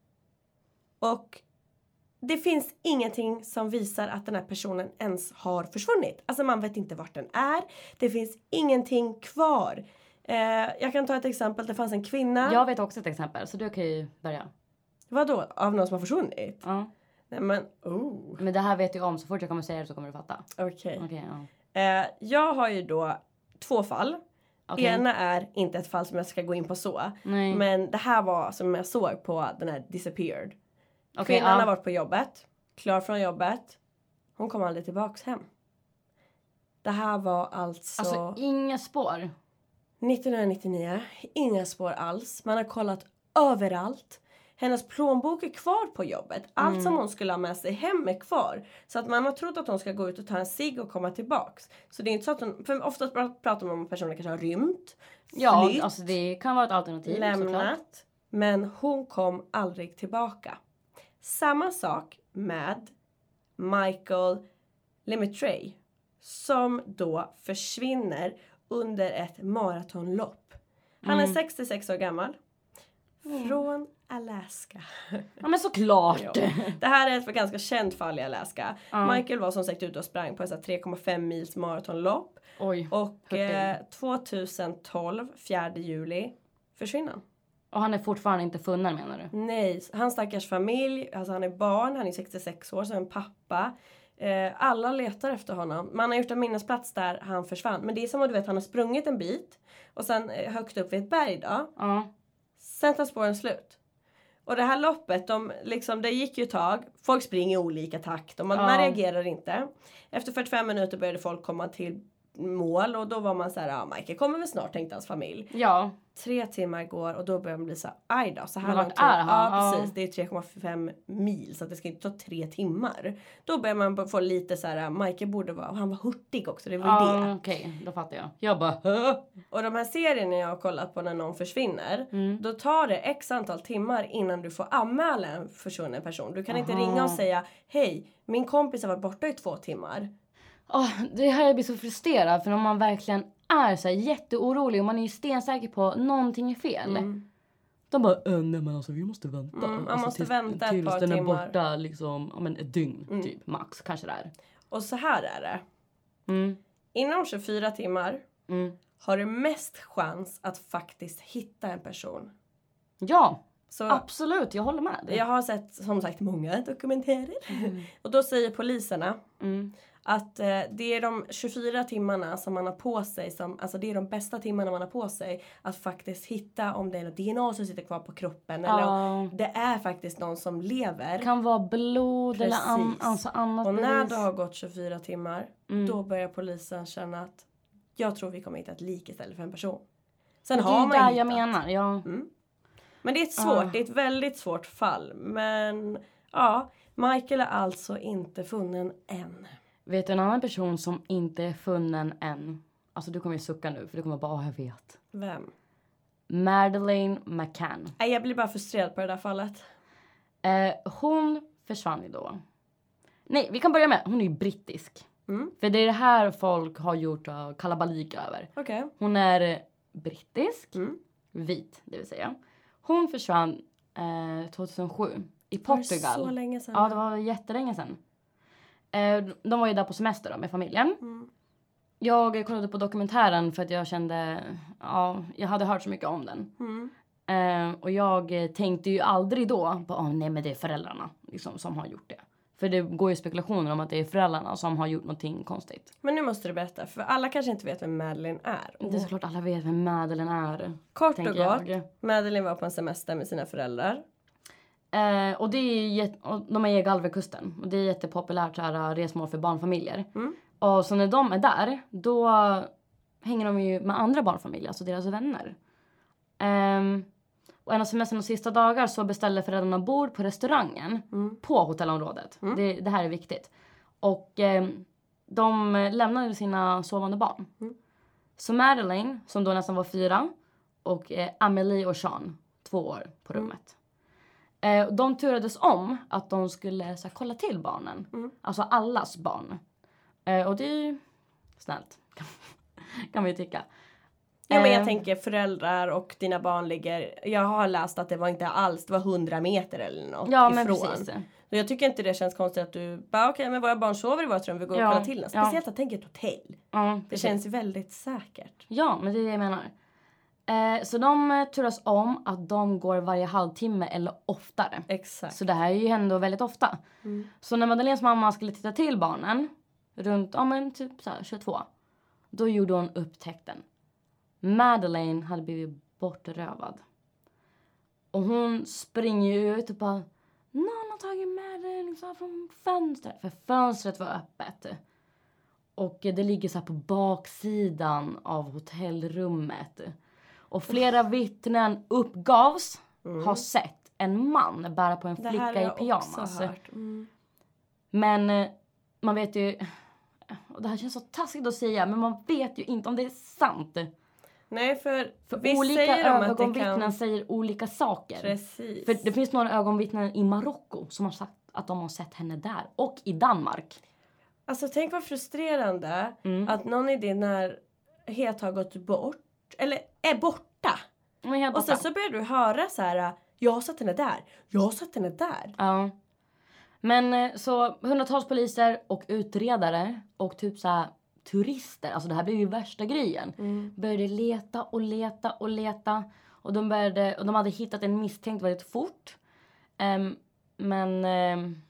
och det finns ingenting som visar att den här personen ens har försvunnit. Alltså man vet inte vart den är. Det finns ingenting kvar. Eh, jag kan ta ett exempel. Det fanns en kvinna. Jag vet också ett exempel, så du kan ju börja. Vadå? Av någon som har försvunnit? Ja. Nej men oh. Men det här vet jag om, så fort jag kommer säga det så kommer du fatta. Okej. Okej, ja. Eh, jag har ju då två fall. Okej. Ena är inte ett fall som jag ska gå in på så. Nej. Men det här var som jag såg på den här disappeared. Okej, Kvinnan har ja. varit på jobbet. Klar från jobbet. Hon kom aldrig tillbaks hem. Det här var alltså, Alltså inga spår. 1999. Inga spår alls. Man har kollat överallt. Hennes plånbok är kvar på jobbet. Allt Mm. som hon skulle ha med sig hem är kvar. Så att man har trott att hon ska gå ut och ta en cigg och komma tillbaks. Så det är inte så att hon... För oftast pra- pratar man om att personer kanske har rymt. Ja, flytt, alltså det kan vara ett alternativ såklart. lämnat. Men hon kom aldrig tillbaka. Samma sak med Michael Lemaitre. Som då försvinner under ett maratonlopp. Han är 66 år gammal. Från Alaska. Ja men såklart. Ja. Det här är ett ganska känt fall i Alaska. Ja. Michael var som sagt ute och sprang på ett så här 3,5 mils maratonlopp. Oj. Och eh, 2012, 4 juli, försvinner han. Och han är fortfarande inte funnen menar du? Nej, hans stackars familj, alltså han är barn, han är 66 år, så en pappa. Eh, alla letar efter honom. Man har gjort en minnesplats där han försvann. Men det är som att du vet, han har sprungit en bit och sen eh, högt upp vid ett berg då. Ja. Sen tar spåren slut. Och det här loppet, de, liksom, det gick ju ett tag. Folk springer i olika takt och man, Ja. man reagerar inte. Efter 45 minuter började folk komma till mål och då var man så här, ja Michael kommer väl snart tänkte hans familj. Ja. Tre timmar går och då börjar man bli så här, aj då, så här Men lång vart tid. är han? Ja Ja. precis, det är 3,5 mil så det ska inte ta tre timmar. Då börjar man få lite så här, Michael borde vara, och han var hurtig också, det var ju det. Ja, okej. Då fattar jag. Jag bara Hö? Och de här serierna jag har kollat på när någon försvinner. Mm. Då tar det x antal timmar innan du får anmäla en försvunnen person. Du kan inte Aha. ringa och säga hej, min kompis har varit borta i två timmar. Åh, det här jag blir så frustrerad för om man verkligen är så här jätteorolig och man är ju stensäker på att någonting är fel. De bara äh, nej men alltså vi måste vänta. Mm, man alltså, måste tills, vänta ett tills par den är borta liksom ja, men ett dygn Mm. typ max kanske där. Och så här är det. Mm. Inom 24 timmar Mm. har du mest chans att faktiskt hitta en person. Ja, Så absolut. Jag håller med. jag har sett som sagt många dokumentärer. Och då säger poliserna Mm. Att eh, det är de 24 timmarna som man har på sig, som, alltså det är de bästa timmarna man har på sig att faktiskt hitta om det är något DNA som sitter kvar på kroppen eller om det är faktiskt någon som lever. kan vara blod eller an, Precis. alltså annat Och när det har gått 24 timmar, Mm. då börjar polisen känna att jag tror vi kommer hitta ett lik istället för en person. Sen det har är man där jag menar. Ja. Mm. Men det är ett svårt, Ah. det är ett väldigt svårt fall. Men ja, Michael är alltså inte funnen än. Vet du en annan person som inte är funnen än? Alltså du kommer ju sucka nu för du kommer bara, "Åh, jag vet. Vem? Madeleine McCann. Nej, jag blir bara frustrerad på det där fallet. Eh, hon försvann ju då. Nej, vi kan börja med, hon är ju brittisk. Mm. För det är det här folk har gjort uh, kalabalik över. Okej. Hon är eh, brittisk, Mm. vit det vill säga. Hon försvann eh, 2007 i Var det Portugal. så länge sedan? Ja, det var jättelänge sedan. Eh, de var ju där på semester då, med familjen. Mm. Jag kollade på dokumentären för att jag kände, ja, jag hade hört så mycket om den. Mm. Eh, och jag tänkte ju aldrig då på, oh, nej men det är föräldrarna liksom, som har gjort det. För det går ju spekulationer om att det är föräldrarna som har gjort någonting konstigt. Men nu måste du berätta, för alla kanske inte vet vem Madeleine är. Det är såklart alla vet vem Madeleine är. Kort och gott, jag. Madeleine var på en semester med sina föräldrar. Eh, och det är och de är i Galverkusten. Och det är jättepopulärt så här, resmål för barnfamiljer. Mm. Och så när de är där, då hänger de ju med andra barnfamiljer, alltså deras vänner. Ehm, och en av semesterns sista dagar så beställer föräldrarna bord på restaurangen Mm. på hotellområdet. Det, det här är viktigt. Och ehm, de lämnar ju sina sovande barn. Mm. Så Madeleine, som då nästan var fyra, och eh, Amelie och Sean, två år på Mm. rummet. Eh, de turades om att de skulle så här, kolla till barnen. Mm. Alltså allas barn. Eh, och det är ju snällt. kan man ju tycka. Ja men jag Eh, tänker föräldrar och dina barn ligger, jag har läst att det var inte alls, det var 100 meter eller något Ja men ifrån. precis. Och jag tycker inte det känns konstigt att du bara okej men våra barn sover i vårt rum, vi går och Ja, kollar till dem. ja. Speciellt att tänka ett hotell. Ja, Det precis. känns väldigt säkert. Ja, men det är det jag menar. Eh, så de eh, turas om att de går varje halvtimme eller oftare. Exakt. Så det här är ju ändå väldigt ofta. Mm. Så när Madeleines mamma skulle titta till barnen runt ja, men typ så här, 22. Då gjorde hon upptäckten. Madeleine hade blivit bortrövad. Och hon springer ju ut och bara Någon har tagit Madeleine liksom från fönstret. För fönstret var öppet. Och det ligger så på baksidan av hotellrummet. Och flera vittnen uppgavs ha sett en man bära på en Mm. Det flicka i pyjamas. Mm. Men eh, man vet ju... Och det här känns så taskigt att säga, men man vet ju inte om det är sant. Nej för, För visst olika säger de ögonvittnen kan... säger olika saker. Precis. För det finns några ögonvittnen i Marocko som har sagt att de har sett henne där. Och i Danmark. Alltså tänk vad frustrerande Mm. att någon i din närhet har gått bort. Eller är borta. Är helt Och sen borta. så börjar du höra så här. Jag har sett henne där. Jag har sett henne där. Ja. Men eh, så hundratals poliser och utredare och typ så här turister, alltså det här blev ju värsta grejen. Började leta och leta och leta. Och de, började, och de hade hittat en misstänkt väldigt fort. Ehm, men ehm,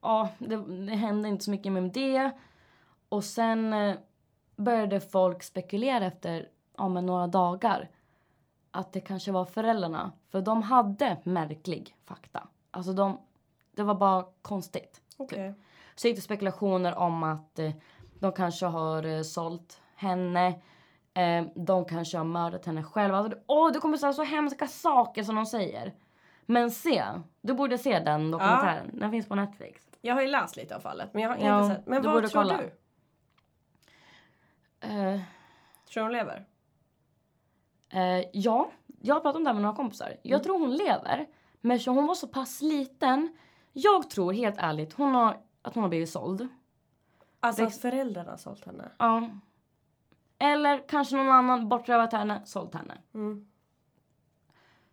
ja, det, det hände inte så mycket med det. Och sen eh, började folk spekulera efter ja, men några dagar att det kanske var föräldrarna. För de hade märklig fakta. Alltså de, det var bara konstigt. Okej. Så gick det spekulationer om att eh, de kanske har eh, sålt henne. Eh, de kanske har mördat henne själva. Alltså, åh, det kommer så, så hemska saker som de säger. Men se, du borde se den dokumentären. Den finns på Netflix. Jag har ju läst lite av fallet men jag har Ja, inte sett. Men vad tror kolla. du? Eh, Tror hon lever? Eh, ja, jag har pratat om det här med några kompisar. Jag tror hon lever. Men hon var så pass liten. Jag tror helt ärligt hon har, att hon har blivit såld. Alltså att föräldrarna har sålt henne? Ja. Eller kanske någon annan bortrövat henne, sålt henne. Mm.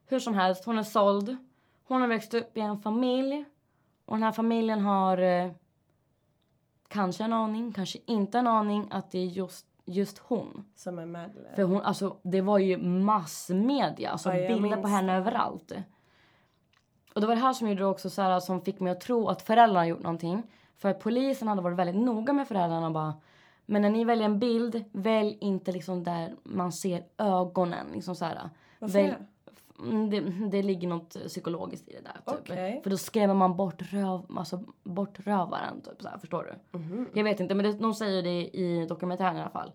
Hur som helst, hon är såld. Hon har växt upp i en familj. Och den här familjen har eh, kanske en aning, kanske inte en aning att det är just, just hon. Som är Madeleine. För hon, alltså det var ju massmedia, alltså Ja, bilder på henne överallt. Och det var det här som gjorde också så här, som fick mig att tro att föräldrarna gjort någonting. För polisen hade varit väldigt noga med föräldrarna och bara men när ni väljer en bild, välj inte liksom där man ser ögonen. Liksom så här. Varför välj, det? Mm, det, det ligger något psykologiskt i det där. Typ. Okej. För då skrämmer man bort, röv, alltså, bort rövaren. Typ, så här, förstår du? Mhm. Jag vet inte, men det, de säger det i dokumentären i alla fall.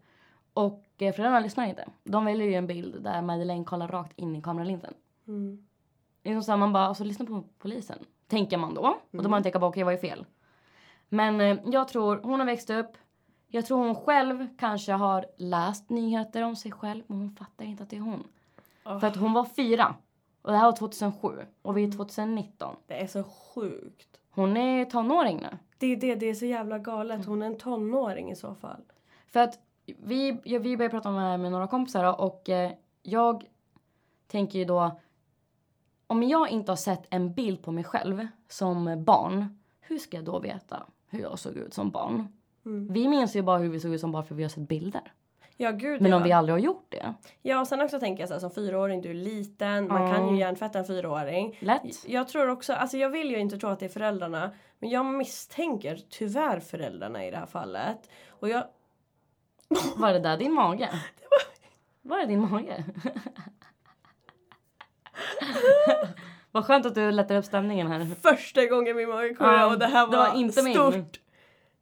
Och eh, föräldrarna lyssnar inte. De väljer ju en bild där Madeleine kollar rakt in i kameralinsen. Mm. Det är som så här, man bara, alltså lyssna på polisen. Tänker man då. Och då man tänker bara, okej vad är fel? Men eh, jag tror, hon har växt upp. Jag tror hon själv kanske har läst nyheter om sig själv. Men hon fattar inte att det är hon. Åh. För att hon var fyra. Och det här var 2007. Och vi är 2019. Det är så sjukt. Hon är tonåring nu. Det är det, det är så jävla galet. Hon är en tonåring i så fall. För att vi, ja, vi började prata om det här med några kompisar och eh, jag tänker ju då om jag inte har sett en bild på mig själv som barn, hur ska jag då veta hur jag såg ut som barn? Mm. Vi minns ju bara hur vi såg ut som barn för vi har sett bilder. Ja gud Men ja. om vi aldrig har gjort det, Ja och sen också tänker jag så här, som fyraåring, du är liten, man kan ju hjärntvätta en fyraåring. lätt. Jag tror också, alltså jag vill ju inte tro att det är föräldrarna. Men jag misstänker tyvärr föräldrarna i det här fallet. Och jag, Var det där din mage? Var det din mage? Vad skönt att du lättar upp stämningen här. första gången min mage kom Ja, och det här det var, var inte min. stort.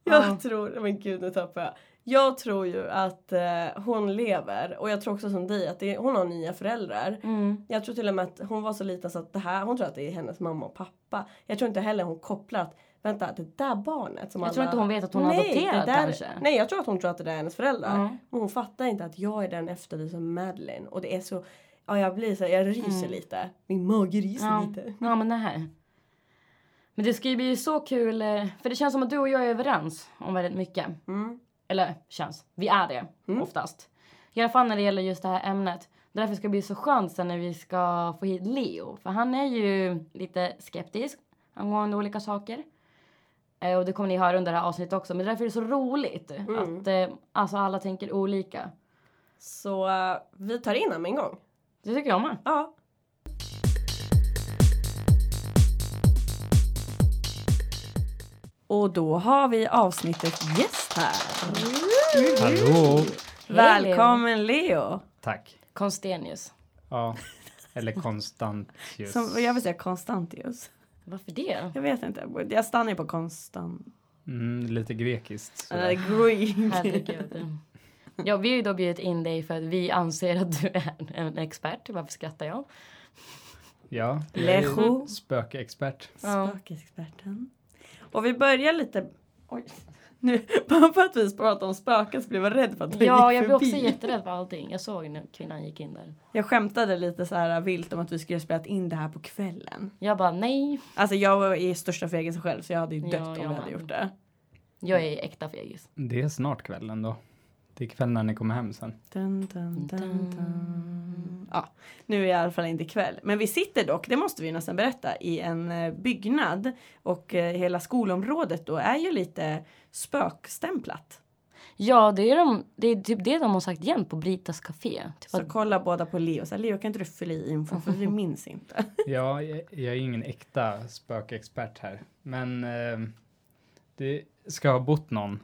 Jag Ja. tror, men gud nu tappar jag. Jag tror ju att eh, hon lever och jag tror också som dig att det, hon har nya föräldrar. Mm. Jag tror till och med att hon var så liten så att det här, hon tror att det är hennes mamma och pappa. Jag tror inte heller hon kopplar att vänta det där barnet som Jag alla... tror inte hon vet att hon nej, adopterad det där, kanske. Nej jag tror att hon tror att det där är hennes föräldrar. Ja. Men hon fattar inte att jag är den efterlysta Madeleine. Och det är så, ja jag blir så, jag ryser Mm. lite. Min mage ryser Ja. lite. ja, men det här. Men det ska ju bli så kul, eh, för det känns som att du och jag är överens om väldigt mycket. Mm. Eller känns, vi är det oftast. I alla fall när det gäller just det här ämnet. Därför ska det bli så skönt sen när vi ska få hit Leo. För han är ju lite skeptisk angående olika saker. Eh, och det kommer ni höra under det här avsnittet också. Men därför är det så roligt att eh, alltså alla tänker olika. Så eh, vi tar in honom en gång. Det tycker jag med. Ja. Och då har vi avsnittets gäst här. Hallå! Välkommen Leo! Tack. Konstenius. Ja, eller Konstantius. Som, jag vill säga Konstantius. Varför det? Jag vet inte. Jag stannar ju på konstant. Mm, lite grekiskt. Greek. Herregud. Ja, vi har ju då bjudit in dig för att vi anser att du är en expert. Varför skrattar jag? Ja, jag är Lejo. spökexpert. Ja. Spökexperten. Och vi börjar lite... Oj. Nu, bara för att vi pratar om spöken så blev jag rädd för att jag Ja, gick jag blev också jätterädd för allting. Jag såg när kvinnan gick in där. Jag skämtade lite så här vilt om att vi skulle spela in det här på kvällen. Jag bara nej, Alltså jag var i största fegis själv så jag hade ju dött Ja, om jag vi hade gjort det. jag är äkta fegis. Det är snart kväll ändå. Det är kväll när ni kommer hem sen. Dun, dun, dun, dun. Ja, nu är det i alla fall inte kväll. Men vi sitter dock, det måste vi nästan berätta, i en eh, byggnad. Och eh, hela skolområdet då är ju lite spökstämplat. Ja, det är, de, det är typ det de har sagt igen på Britas Café. Typ Så att, kolla båda på Leo. Så här, Leo kan inte du fylla i info för vi minns inte. Ja, jag, jag är ingen äkta spökexpert här. Men eh, det ska ha bott någon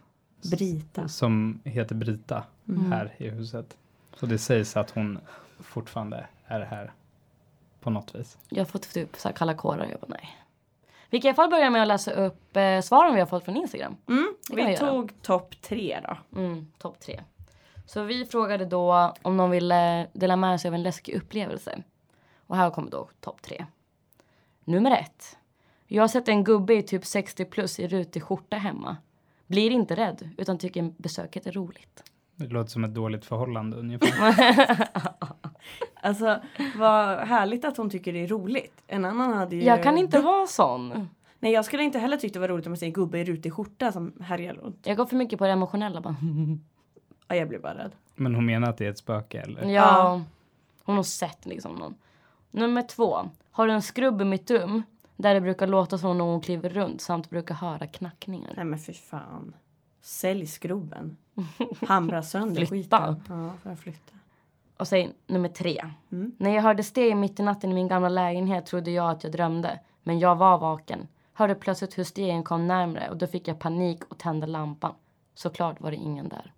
Brita. som heter Brita Mm. här i huset. Och det sägs att hon fortfarande är här på något vis. jag har fått typ så här kalla kårar. Jag bara nej. Vi kan i alla fall börja med att läsa upp eh, svaren vi har fått från Instagram. Mm, vi tog topp tre då. Mm, topp tre. Så vi frågade då om någon ville dela med sig av en läskig upplevelse. Och här kommer då topp tre. Nummer ett. Jag har sett en gubbe i typ 60 plus i rutig skjorta hemma. Blir inte rädd utan tycker besöket är roligt. Det låter som ett dåligt förhållande ungefär. Alltså vad härligt att hon tycker det är roligt. En annan hade ju... Jag kan inte vara sån. Nej jag skulle inte heller tyckt det var roligt om man ser en gubbe i rutig skjorta som härjar runt. Jag går för mycket på det emotionella bara. Ja, jag blir bara rädd. Men hon menar att det är ett spöke eller? Ja, hon har sett liksom någon. Nummer två. Har du en skrubb i mitt rum där det brukar låta som någon kliver runt samt brukar höra knackningar. Nej men fy fan. Sälj skrubben. Hamra sönder Flytta. skiten. Ja, för att flytta. Och säg nummer tre. Mm. När jag hörde steg mitt i natten i min gamla lägenhet trodde jag att jag drömde. Men jag var vaken. Hörde plötsligt hur stegen kom närmre och då fick jag panik och tände lampan. Såklart var det ingen där.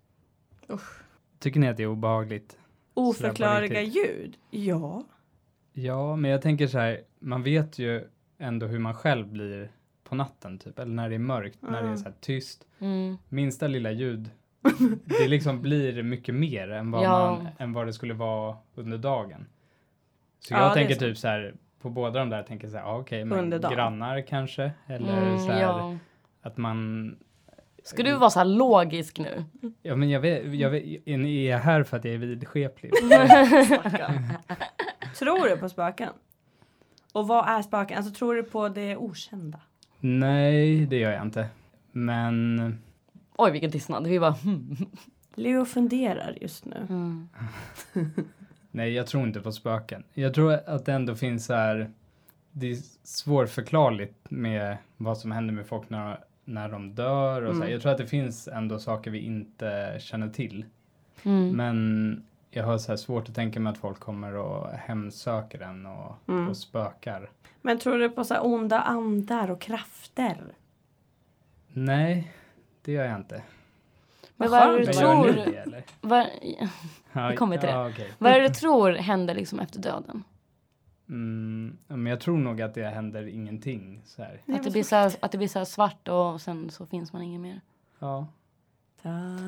Tycker ni att det är obehagligt? Oförklarliga ljud. Ja. Ja, men jag tänker så här, man vet ju ändå hur man själv blir på natten typ, eller när det är mörkt, när det är så här tyst. Mm. Minsta lilla ljud, det liksom blir mycket mer än vad, Ja. man, än vad det skulle vara under dagen. Så Ja, jag är tänker sant. typ så här, på båda de där tänker jag så här, ja, okej, dagen. grannar kanske, eller Mm, så här, ja. att man Ska du vara så här logisk nu? Ja men jag vet, jag vet, är jag här för att jag är vidskeplig? Tror du på spöken? Och vad är spöken? Alltså tror du på det okända? Nej, det gör jag inte. Men Oj, vilken tystnad. Vi bara hmm. Leo funderar just nu. Mm. nej, jag tror inte på spöken. Jag tror att det ändå finns så här, det är svårförklarligt med vad som händer med folk när, när de dör och så här. Mm. Jag tror att det finns ändå saker vi inte känner till. Mm. Men jag har så här svårt att tänka mig att folk kommer och hemsöker en och, Mm. och spökar. Men tror du på så här onda andar och krafter? Nej, det gör jag inte. Men vad är det du tror? det? Vad, Ja, Vi kommer till det. ja, okej. vad är det du tror händer liksom efter döden? Mm, men jag tror nog att det händer ingenting så här. Att det, blir så här, att det blir så här svart och sen så finns man ingen mer. Ja.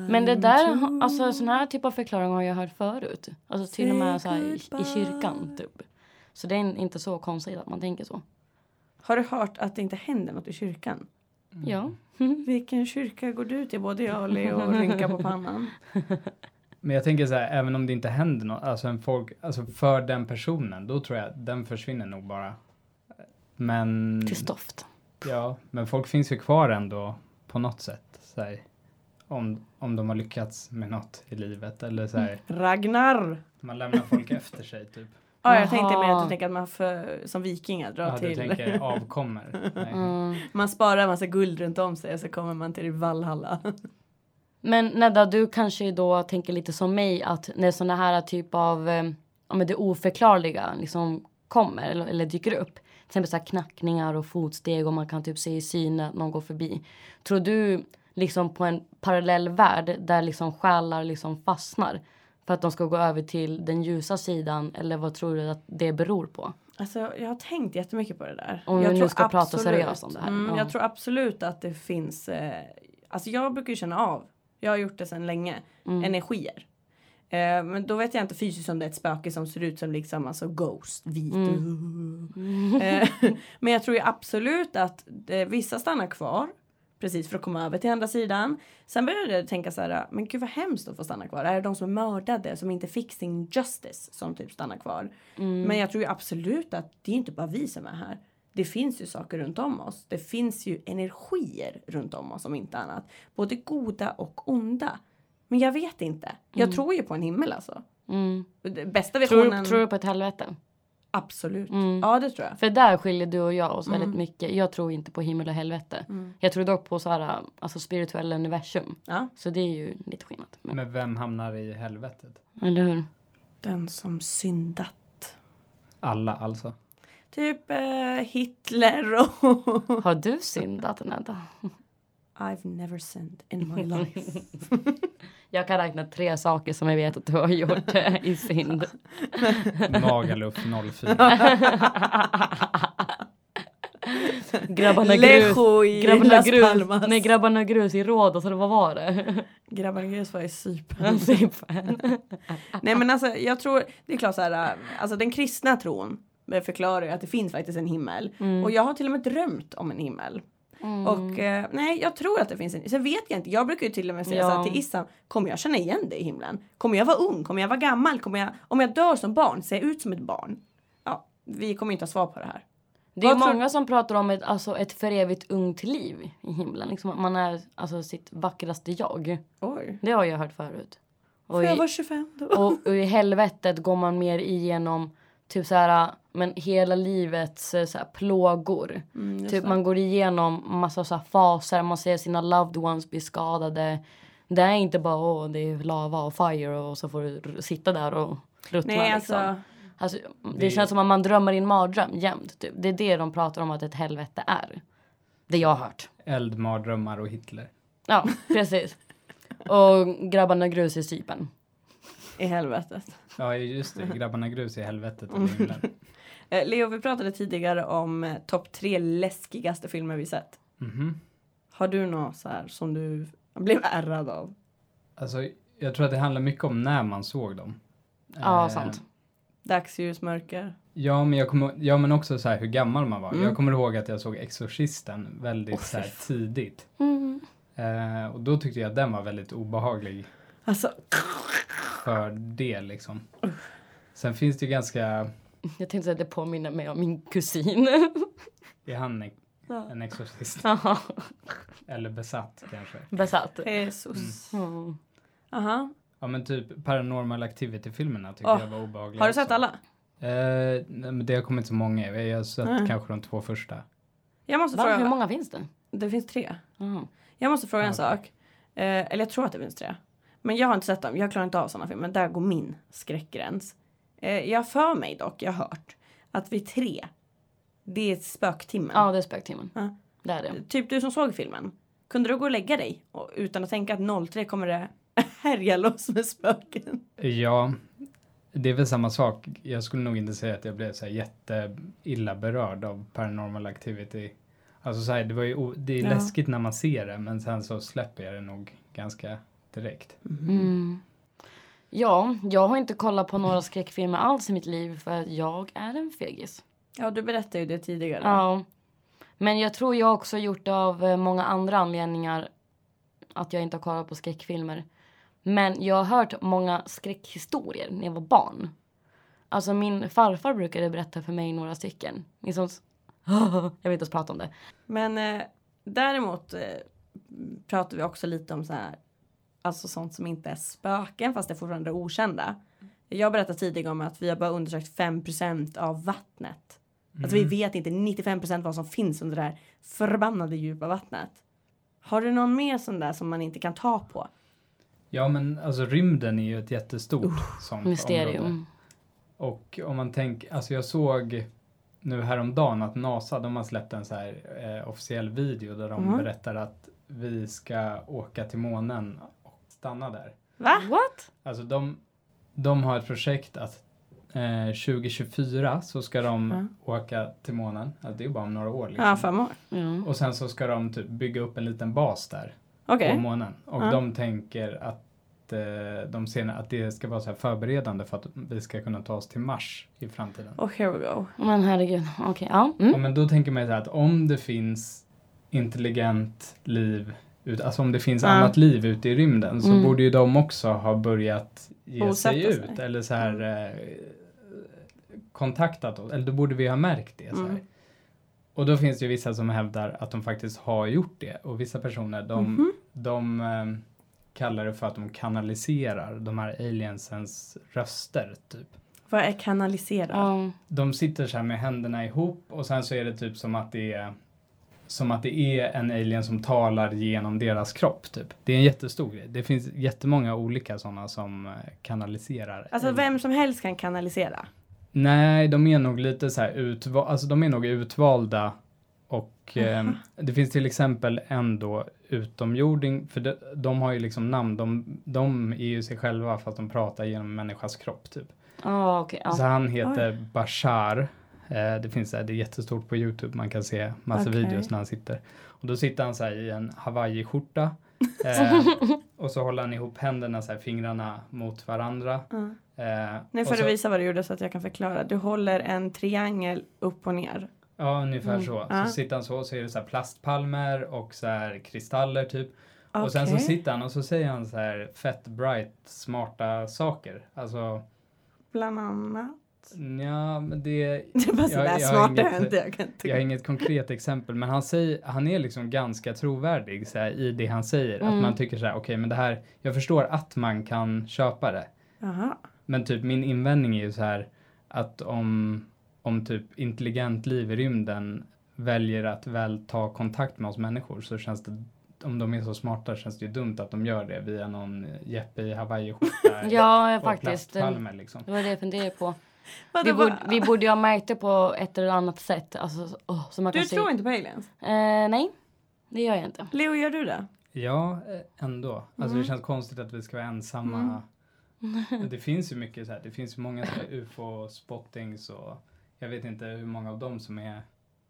Men det där, alltså sån här typ av förklaring har jag hört förut. Alltså till och med så här i, i kyrkan typ. Så det är inte så konstigt att man tänker så. Har du hört att det inte händer något i kyrkan? Ja. Vilken kyrka går du till? Både jag och Leo rynkar på pannan. Men jag tänker så här, även om det inte händer något, alltså, en folk, alltså för den personen, då tror jag att den försvinner nog bara. Men Till stoft. Ja, men folk finns ju kvar ändå på något sätt. Så här, om, om de har lyckats med något i livet. Eller så här, Ragnar! man lämnar folk efter sig typ. Ja, jag tänkte mer att du tänker att man för, som vikingar drar Ja, du till. tänker avkommer. Mm. Man sparar en massa guld runt om sig och så kommer man till Valhalla. Men Nedda, du kanske då tänker lite som mig att när såna här typ av, eh, ja men det oförklarliga liksom kommer eller, eller dyker upp. Till exempel så här knackningar och fotsteg och man kan typ se i synen att någon går förbi. Tror du liksom på en parallell värld där liksom själar liksom fastnar för att de ska gå över till den ljusa sidan eller vad tror du att det beror på? Alltså jag har tänkt jättemycket på det där. Om vi jag nu tror ska prata seriöst om det här. Mm, Ja. Jag tror absolut att det finns, eh, alltså jag brukar ju känna av, jag har gjort det sedan länge, Mm. energier. Eh, men då vet jag inte fysiskt om det är ett spöke som ser ut som liksom alltså Ghost, vit. Mm. Eh, men jag tror ju absolut att eh, vissa stannar kvar. Precis för att komma över till andra sidan. Sen började jag tänka så här, men gud vad hemskt att få stanna kvar. Är det de som är mördade som inte fick sin justice som typ stannar kvar? Mm. Men jag tror ju absolut att det är inte bara vi som är här. Det finns ju saker runt om oss. Det finns ju energier runt om oss om inte annat. Både goda och onda. Men jag vet inte. Jag tror ju på en himmel alltså. Mm. Bästa Tror, visionen. du- tror du på ett helvete? Absolut. Mm. Ja det tror jag. För där skiljer du och jag oss Mm. väldigt mycket. Jag tror inte på himmel och helvete. Jag tror dock på så här, alltså spirituella universum. Ja. Så det är ju lite skillnad. Men, Men vem hamnar i helvetet? eller hur? Den som syndat. Alla alltså. Typ eh, Hitler och... Har du syndat Nedda? I've never sinned in my life. Jag kan räkna tre saker som jag vet att du har gjort eh, i synd. Magaluf 04. Grabbarna grus. Lejo i Grabbarna grus. Palmas. Nej, grabbarna grus i Rhodos, eller vad var det? Grabbarna grus var i Cypern. Nej men alltså jag tror, det är klart så här, alltså den kristna tron förklarar ju att det finns faktiskt en himmel. Och jag har till och med drömt om en himmel. Och eh, nej, jag tror att det finns en. Sen vet jag inte. Jag brukar ju till och med säga Ja. så här till Issam. Kommer jag känna igen dig i himlen? Kommer jag vara ung? Kommer jag vara gammal? Kommer jag, om jag dör som barn, ser jag ut som ett barn? Ja, vi kommer inte ha svar på det här. Det är Vad tror- många som pratar om ett, alltså, ett för evigt ungt liv i himlen. Liksom man är alltså, sitt vackraste jag. Oj. Det har jag hört förut. Och Får jag vara 25 då? och, och i helvetet går man mer igenom typ så här, men hela livets eh, så här, plågor. Mm, Typ man går igenom massa så här faser, man ser sina loved ones bli skadade. Det är inte bara åh, det är lava och fire och så får du sitta där och ruttna Nej liksom. alltså. Alltså, det, Det- känns som att man drömmer i en mardröm jämt. Typ. Det är det de pratar om att ett helvete är. Det jag har hört. Eld, mardrömmar och Hitler. Ja, precis. Och grabbarna grus i Cypern. I helvetet. Ja just det, grabbarna grus i helvetet eller himlen. Eh, Leo, vi pratade tidigare om eh, topp tre läskigaste filmer vi sett. Mhm. Har du något så här som du blev ärrad av? Alltså jag tror att det handlar mycket om när man såg dem. Ja, Eh, sant. Dagsljus, mörker. Ja men, jag kommer, ja, men också så här hur gammal man var. Mm. Jag kommer ihåg att jag såg Exorcisten väldigt Åh, så här, tidigt. Mm. Eh, och då tyckte jag att den var väldigt obehaglig Alltså, för det liksom. Sen finns det ju ganska, Jag tänkte att det påminner mig om min kusin. är han Ja. en exorcist? Jaha, Eller besatt kanske? Besatt. Jesus. Mm. Aha. Ja men typ Paranormal Activity-filmerna tyckte Åh, jag var obehagliga Har du också. sett alla? Eh, nej, men det har kommit så många. Jag har sett Nej. kanske de två första. Jag måste Va? fråga. Hur många finns det? Det finns tre. Mm. Jag måste fråga en Okej. sak. Eh, eller jag tror att det finns tre. Men jag har inte sett dem. Jag klarar inte av sådana filmer. Där går min skräckgräns. Eh, jag för mig dock, jag har hört, att vid tre, det är spöktimmen. Ja, det är spöktimmen. Ja. Det är det. Typ du som såg filmen. Kunde du gå och lägga dig och, utan att tänka att 03 kommer det härja loss med spöken? Ja, det är väl samma sak. Jag skulle nog inte säga att jag blev så här jätteilla berörd av Paranormal Activity. Alltså så här, det, var ju, o- det är Ja. läskigt när man ser det men sen så släpper jag det nog ganska direkt. Mm. Ja, jag har inte kollat på några skräckfilmer alls i mitt liv för att jag är en fegis. Ja, du berättade ju det tidigare. Ja. Men jag tror jag också gjort det av eh, många andra anledningar att jag inte har kollat på skräckfilmer. Men jag har hört många skräckhistorier när jag var barn. Alltså min farfar brukade berätta för mig några stycken. Liksom jag vill inte ens prata om det. Men eh, däremot eh, pratar vi också lite om så här, alltså sånt som inte är spöken fast det är fortfarande okända. Jag berättade tidigare om att vi har bara undersökt 5% av vattnet. Alltså vi vet inte 95% vad som finns under det här förbannade djupa vattnet. Har du någon mer sån där som man inte kan ta på? Ja, men alltså rymden är ju ett jättestort sånt område. Mysterium. Och om man tänker, alltså jag såg nu häromdagen att NASA, de har släppt en så här eh, officiell video där de Mhm. berättar att vi ska åka till månen stanna där. Va? What? Alltså de, de har ett projekt att eh, 2024 så ska de åka till månen. Alltså det är bara om några år liksom. Ja, fem år. Ja. Och sen så ska de typ bygga upp en liten bas där Okej. på månen. Och Ja. de tänker att eh, de ser att det ska vara så här förberedande för att vi ska kunna ta oss till Mars i framtiden. Och here we go. Men herregud, okej, ja. Mm. Ja, men då tänker man ju så här att om det finns intelligent liv, alltså om det finns Ja. annat liv ute i rymden så Mm. borde ju de också ha börjat ge Bosätta sig sig. ut eller så här eh, kontaktat oss, eller då borde vi ha märkt det. Så här. Mm. Och då finns det ju vissa som hävdar att de faktiskt har gjort det och vissa personer de, Mhm. de eh, kallar det för att de kanaliserar de här aliensens röster typ. Vad är kanaliserad? Ja. De sitter så här med händerna ihop och sen så är det typ som att det är som att det är en alien som talar genom deras kropp typ. Det är en jättestor grej. Det finns jättemånga olika sådana som eh, kanaliserar. Alltså aliens. vem som helst kan kanalisera. Nej, de är nog lite så här utvalda, alltså de är nog utvalda och eh, det finns till exempel en då utomjording, för de, de har ju liksom namn, de, de är ju sig själva fast de pratar genom en människas kropp typ. Ja, okej. Så ja. han heter Bashar. Eh, det finns så här, det är jättestort på Youtube, man kan se massa Okej. videos när han sitter. Och då sitter han så här i en hawaiiskjorta. Eh, och så håller han ihop händerna så här, fingrarna mot varandra. Eh, Nu får du visa vad du gjorde så att jag kan förklara. Du håller en triangel upp och ner. Ja, ungefär Mm. så. Så sitter han så, så är det så här plastpalmer och så här kristaller typ. Och sen så sitter han och så säger han så här fett bright, smarta saker. Alltså, Bland annat. Ja men det... Det var sådär jag har smart det inget- har inte jag kan inte. Jag har inget konkret exempel, men han, säger, han är liksom ganska trovärdig så här, i det han säger. Att Mm. man tycker så här, okej men det här, jag förstår att man kan köpa det. Jaha. Men typ min invändning är ju så här att om, om typ intelligent liv i rymden väljer att väl ta kontakt med oss människor så känns det, om de är så smarta känns det ju dumt att de gör det via någon Jeppe i hawaiiskjorta Ja, faktiskt. liksom. Det var det jag funderade på. Vi borde, vi borde ju ha märkt det på ett eller annat sätt. Alltså, åh, så man Du kan se. tror inte på aliens? Eh, nej, det gör jag inte. Leo, gör du det? Ja, eh, ändå. Alltså Mm. det känns konstigt att vi ska vara ensamma. Men Det finns ju mycket så här, det finns ju många så här ufo-spottings och jag vet inte hur många av dem som är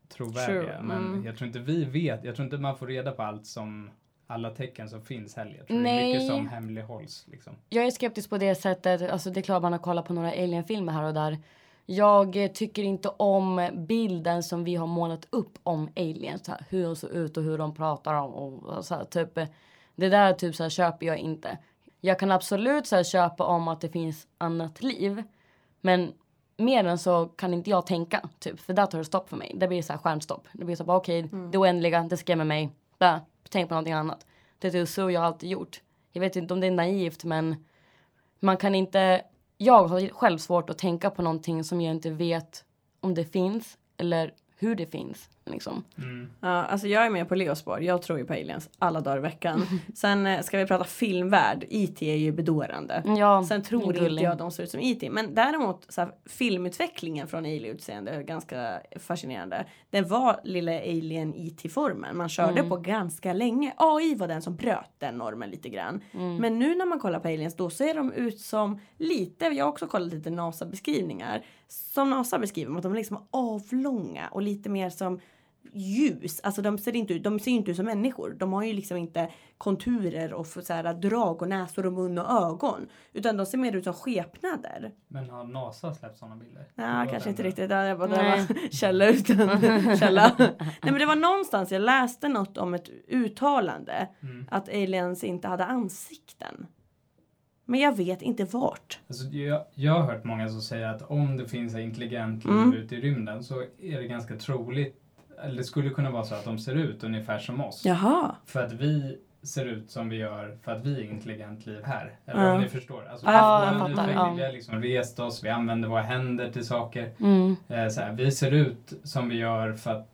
trovärdiga. True, Men mm. jag tror inte vi vet, jag tror inte man får reda på allt som alla tecken som finns heller. Jag tror det är Nej. mycket som hemlighålls liksom. Jag är skeptisk på det sättet. Alltså, det är klart man har kollat på några alien-filmer här och där. Jag tycker inte om bilden som vi har målat upp om aliens. Här, hur de ser ut och hur de pratar om. Och, så här, typ, det där typ, så här, köper jag inte. Jag kan absolut så här, köpa om att det finns annat liv. Men mer än så kan inte jag tänka. Typ, för där tar det stopp för mig. Det blir så här stjärnstopp. Det blir så bara okej, det oändliga, det skrämmer mig. Där, tänk på någonting annat. Det är typ så jag alltid gjort. Jag vet inte om det är naivt men man kan inte, jag har själv svårt att tänka på någonting som jag inte vet om det finns eller hur det finns. Liksom. Ja, alltså jag är med på Leos spår. Jag tror ju på aliens alla dagar i veckan. Sen eh, ska vi prata filmvärld. IT är ju bedårande. Ja, Sen tror inte jag de ser ut som IT. Men däremot så här, filmutvecklingen från alien-utseende är ganska fascinerande. Den var lilla alien IT-formen. Man körde Mm. på ganska länge. AI var den som bröt den normen lite grann. Mm. Men nu när man kollar på aliens då ser de ut som lite, jag har också kollat lite NASA-beskrivningar. Som NASA beskriver dem, att de är liksom avlånga och lite mer som ljus. Alltså de ser inte ut, de ser inte ut som människor. De har ju liksom inte konturer och så här, drag och näsor och mun och ögon. Utan de ser mer ut som skepnader. Men har NASA släppt sådana bilder? Nej, Det kanske inte den. riktigt. Det jag bara, det var källa utan källa. Nej men det var någonstans jag läste något om ett uttalande. Mm. Att aliens inte hade ansikten. Men jag vet inte vart. Alltså, jag, jag har hört många som säger att om det finns intelligent liv Mm. ute i rymden så är det ganska troligt, eller det skulle kunna vara så att de ser ut ungefär som oss. Jaha. För att vi ser ut som vi gör för att vi är intelligent liv här. Eller Ja. om ni förstår. Alltså, Ja, jag fattar, utveckling, ja. Vi har liksom rest oss, vi använder våra händer till saker. Mm. Eh, så här, vi ser ut som vi gör för att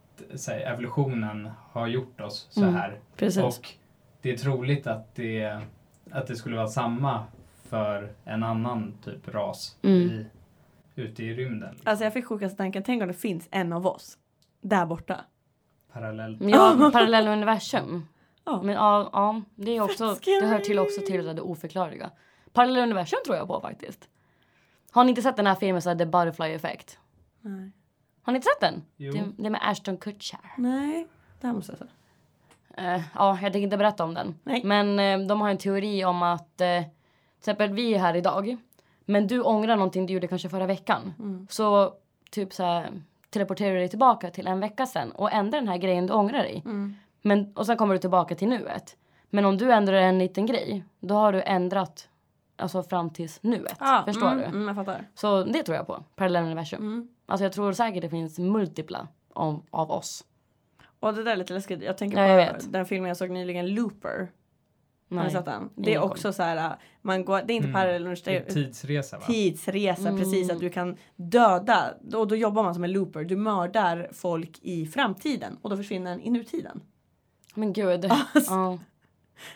här, evolutionen har gjort oss så Mm. här. Precis. Och det är troligt att det, att det skulle vara samma för en annan typ ras Mm. i, ute i rymden. Alltså jag fick sjukaste tanken, tänk om det finns en av oss. Där borta. Parallellt. Men ja, parallella universum. Ja. Men ja, ja det, är också, det hör till också till det oförklarliga. Parallella universum tror jag på faktiskt. Har ni inte sett den här filmen så här, The Butterfly Effect? Nej. Har ni inte sett den? Jo. Det, det är med Ashton Kutcher. Nej. Det här måste jag säga. Eh, ja, jag tänker inte berätta om den. Nej. Men eh, de har en teori om att eh, till exempel vi är här idag. Men du ångrar någonting du gjorde kanske förra veckan. Mm. Så typ så här teleporterar du dig tillbaka till en vecka sen och ändrar den här grejen du ångrar dig. Mm. Men, och sen kommer du tillbaka till nuet. Men om du ändrar en liten grej, då har du ändrat alltså fram tills nuet. Ah, Förstår mm, du? Mm, jag fattar. Så det tror jag på. Parallella universum. Mm. Alltså jag tror säkert det finns multipla av, av oss. Och det där är lite läskigt. Jag tänker Ja, på jag den filmen jag såg nyligen, Looper. Har ni Nej. sett den? Det är också så här, man går, det är inte Mm. parallell Det är tidsresa va? Tidsresa, Mm. precis. Att du kan döda. Och då jobbar man som en looper. Du mördar folk i framtiden. Och då försvinner den i nutiden. Men gud. Alltså. Ja.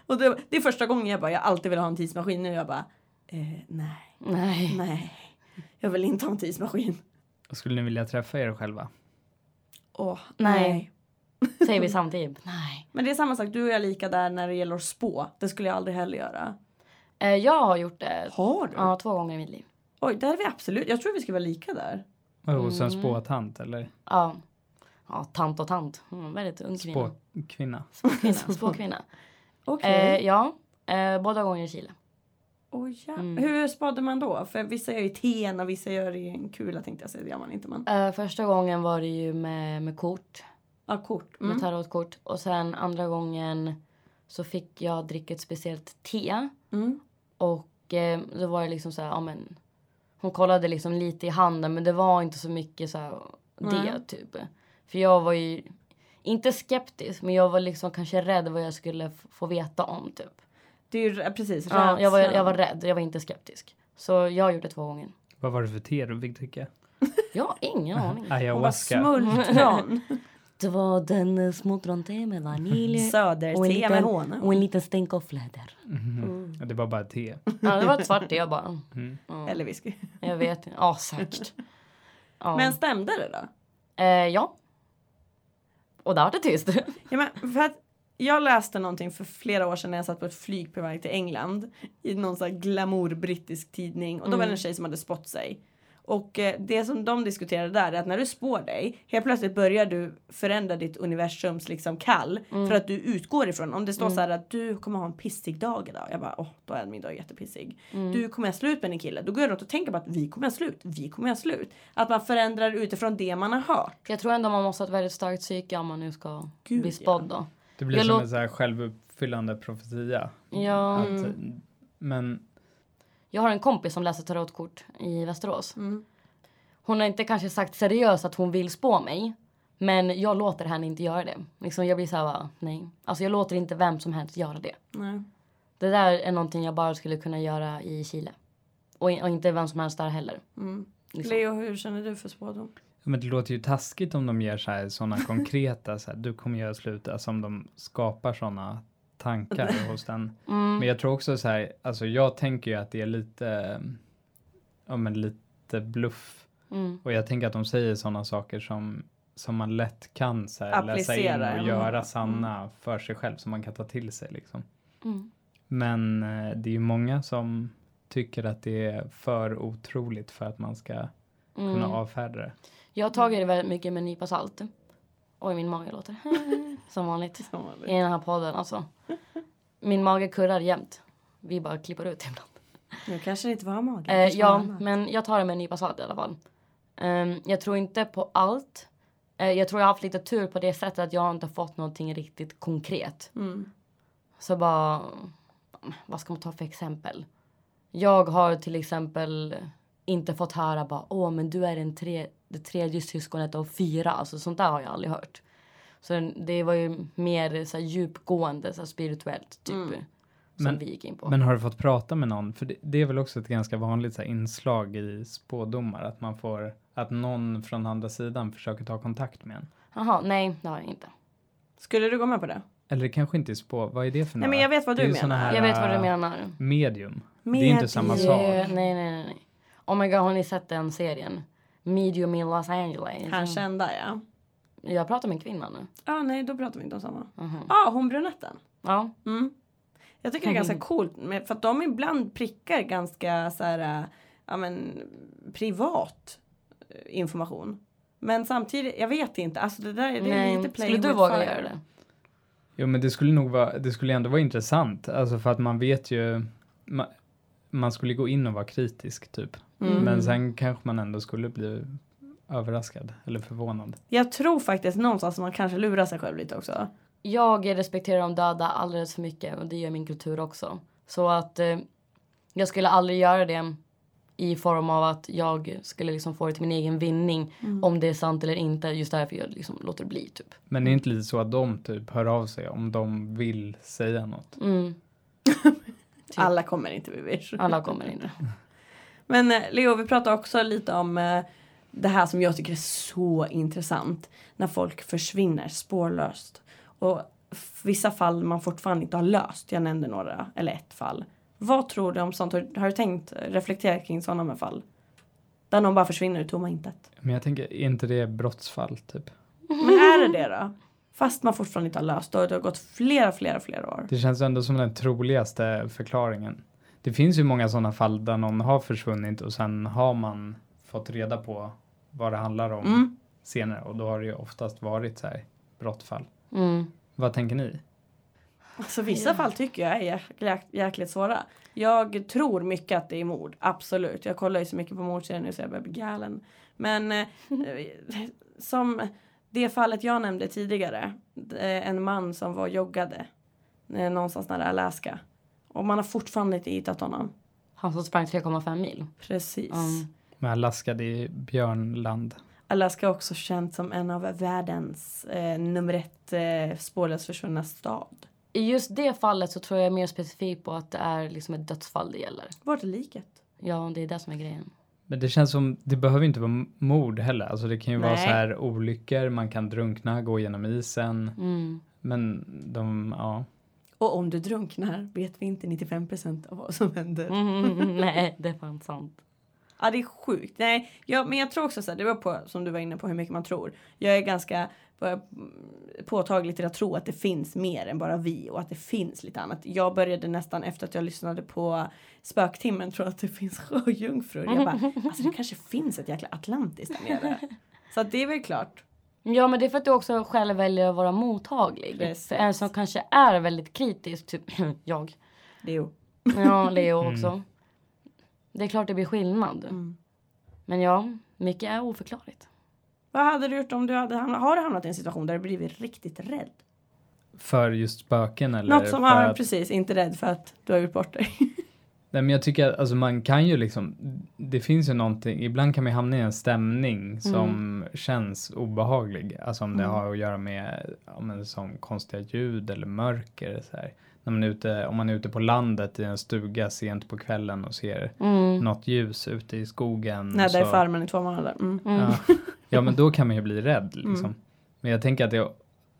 Och det, det är första gången jag bara, jag alltid vill ha en tidsmaskin. Nu jag bara, eh, nej, Nej. nej. Jag vill inte ha en tidsmaskin. Skulle ni vilja träffa er själva? Åh, Nej. nej. Säger vi samtidigt. Nej. Men det är samma sak, du och jag är lika där när det gäller att spå. Det skulle jag aldrig heller göra. Eh, jag har gjort det Har du? ja, två gånger i mitt liv. Oj, där är vi absolut. Jag tror vi ska vara lika där. Oh, hos en Mm. spåtant eller Ja. Ja, tant och tant. Mm, väldigt ung kvinna. spåkvinna? Spåkvinna. Spåkvinna. Okej. eh, ja, eh, båda gånger i Chile. Oj, ja. Mm. Hur spade man då? För vissa gör i ten och vissa gör i en kula tänkte jag säga. Det gör man inte. Men... Eh, första gången var det ju med, med kort. Ja, kort. Med Mm. tarotkort. Och sen andra gången så fick jag dricka ett speciellt te. Mm. Och eh, då var det liksom så här, ja men. Hon kollade liksom lite i handen men det var inte så mycket så här, det Nej. typ. För jag var ju inte skeptisk men jag var liksom kanske rädd vad jag skulle få veta om typ. Det är ju precis Ja, jag, var, rädslan. jag var rädd, jag var inte skeptisk. Så jag gjorde två gånger. Vad var det för te du fick dricka? Jag har ingen aning. Hon bara Ayahuasca. smultron. Det var den uh, smultronte med vanilj och en Söderte med liten, honung. och en liten stänk av fläder. Mhm. Ja, Det var bara te. Ja, det var ett svart te bara. Mm. Ja, Eller whisky. jag vet Ja, säkert. Ja. Men stämde det då? eh, ja. Och där var det tyst. Ja, men för att jag läste någonting för flera år sedan när jag satt på ett flyg på väg till England i någon sån här glamour brittisk tidning och då var det en tjej som hade spott sig. Och eh, det som de diskuterade där är att när du spår dig helt plötsligt börjar du förändra ditt universums liksom kall för att du utgår ifrån om det står så här att du kommer ha en pissig dag idag. Jag bara åh då är min dag jättepissig. Du kommer ha slut med din kille. Då går jag runt och tänker på att vi kommer ha slut. Vi kommer ha slut. Att man förändrar utifrån det man har hört. Jag tror ändå man måste ha ett väldigt starkt psyke om man nu ska Gud, bli spådd då. Det blir Jag som en så här självuppfyllande profetia. Ja. Att, Men Jag har en kompis som läser tarotkort i Västerås. Mm. Hon har inte kanske sagt seriöst att hon vill spå mig. Men jag låter henne inte göra det. Liksom jag blir så här, nej. Alltså jag låter inte vem som helst göra det. Nej. Det där är någonting jag bara skulle kunna göra i Chile. Och, och inte vem som helst där heller. Mm. Liksom. Leo hur känner du för spådom? Men det låter ju taskigt om de ger så här, såna konkreta, så här, du kommer göra slut, alltså om de skapar såna tankar hos den. Mm. Men jag tror också så här, alltså jag tänker ju att det är lite, ja men lite bluff. Mm. Och jag tänker att de säger såna saker som, som man lätt kan så här, läsa in och mm. göra sanna för sig själv, som man kan ta till sig liksom. Mm. Men eh, det är ju många som tycker att det är för otroligt för att man ska kunna Mm. avfärda det. Jag har tagit det väldigt mycket med en nypa salt. Oj, min mage låter som vanligt. Som vanligt. I den här podden alltså. Min mage kurrar jämt. Vi bara klipper ut ibland. Nu kanske det inte var magen. Eh, var ja, annat. men jag tar det med en nypa salt i alla fall. Ehm, jag tror inte på allt. Eh, jag tror jag har haft lite tur på det sättet att jag har inte fått någonting riktigt konkret. Mm. Så bara, vad ska man ta för exempel? Jag har till exempel inte fått höra bara åh men du är den tre, det tredje syskonet av fyra. Alltså sånt där har jag aldrig hört. Så det var ju mer så här, djupgående, så här, spirituellt typ. Mm. Som Men- vi gick in på. Men har du fått prata med någon? För det, det är väl också ett ganska vanligt så här, inslag i spådomar. Att man får, att någon från andra sidan försöker ta kontakt med en. Jaha, nej det har jag inte. Skulle du gå med på det? Eller det kanske inte är spå, vad är det för Nej några? men jag vet vad Det du menar. här- Jag vet vad du äh, menar. Medium. Det är inte samma Medium. sak. Nej, nej, nej, nej. Oh my god, har ni sett den serien? Medium in Los Angeles. Han kända ja. Jag pratar med en kvinna nu. Ja nej då pratar vi inte om samma. Mhm. Ja hon brunetten. Ja. Mm. Jag tycker det är ganska coolt med, för att de ibland prickar ganska så här, äh, ja men privat äh, information. Men samtidigt, jag vet inte, alltså det där det är Nej. lite playing Skulle du våga fire. göra det? Jo men det skulle nog vara, det skulle ändå vara intressant. Alltså för att man vet ju, man, man skulle gå in och vara kritisk typ. Mm. Men sen kanske man ändå skulle bli överraskad eller förvånad. Jag tror faktiskt någonstans att man kanske lurar sig själv lite också. Jag respekterar de döda alldeles för mycket och det gör min kultur också. Så att eh, jag skulle aldrig göra det i form av att jag skulle liksom få det till min egen vinning om det är sant eller inte. Just därför jag liksom låter det bli typ. Men det är inte lite så att de typ hör av sig om de vill säga något? Mm. Alla kommer inte bli vish. Alla kommer inte. Men eh, Leo, vi pratar också lite om eh, det här som jag tycker är så intressant. När folk försvinner spårlöst. Och vissa fall man fortfarande inte har löst. Jag nämnde några, eller ett fall. Vad tror du om sånt? Har, du tänkt reflektera kring sådana med fall? Där någon bara försvinner i tomma intet. Men jag tänker, är inte det brottsfall typ? Men är det det då? Fast man fortfarande inte har löst och det har gått flera, flera, flera år. Det känns ändå som den troligaste förklaringen. Det finns ju många sådana fall där någon har försvunnit och sen har man fått reda på vad det handlar om Mm. senare och då har det ju oftast varit så här brottfall. Mm. Vad tänker ni? Alltså vissa fall tycker jag är jäk- jäk- jäkligt svåra. Jag tror mycket att det är mord, absolut. Jag kollar ju så mycket på mordserier nu så jag börjar bli galen. Men eh, som det fallet jag nämnde tidigare. eh, En man som var joggade eh, någonstans nära Alaska. Och man har fortfarande inte hittat honom. Han som sprang 3,5 mil. Precis. Mm. Med Alaska, det är björnland. Alaska är också känt som en av världens eh, nummer ett eh, spårlöst försvunna stad. I just det fallet så tror jag mer specifikt på att det är liksom ett dödsfall det gäller. Vart är liket? Ja, det är det som är grejen. Men det känns som, det behöver inte vara mord heller. Alltså det kan ju vara Nej. så här olyckor, man kan drunkna, gå genom isen. Mm. Men de, ja. Och om du drunknar vet vi inte 95% av vad som händer. Mm, nej, det är fan sant. Ja det är sjukt. Nej, ja, men jag tror också så här, det var på som du var inne på hur mycket man tror. Jag är ganska börjar, mm, påtaglig till att tro att det finns mer än bara vi och att det finns lite annat. Jag började nästan efter att jag lyssnade på Spöktimmen tro att det finns sjöjungfrur. Jag bara, alltså det kanske finns ett jäkla Atlantis där nere. Så att det är väl klart. Ja, men det är för att du också själv väljer att vara mottaglig. Precis. För en som kanske är väldigt kritisk, typ jag. Leo. Ja, Leo Mm. också. Det är klart det blir skillnad. Mm. Men ja, mycket är oförklarligt. Vad hade du gjort om du hade hamnat, har du hamnat i en situation där du blivit riktigt rädd? För just spöken eller? Något som, ja att- precis, inte rädd för att du har gjort bort dig. Nej men jag tycker att alltså man kan ju liksom, det finns ju någonting, ibland kan man hamna i en stämning som känns obehaglig. Alltså om det Mm. har att göra med, ja, men som konstiga ljud eller mörker så här. När man är ute, om man är ute på landet i en stuga sent på kvällen och ser Mm. något ljus ute i skogen. Nej, och där är så- farmen i två månader. Mm. Mm. Ja. ja men då kan man ju bli rädd liksom. Mm. Men jag tänker att det,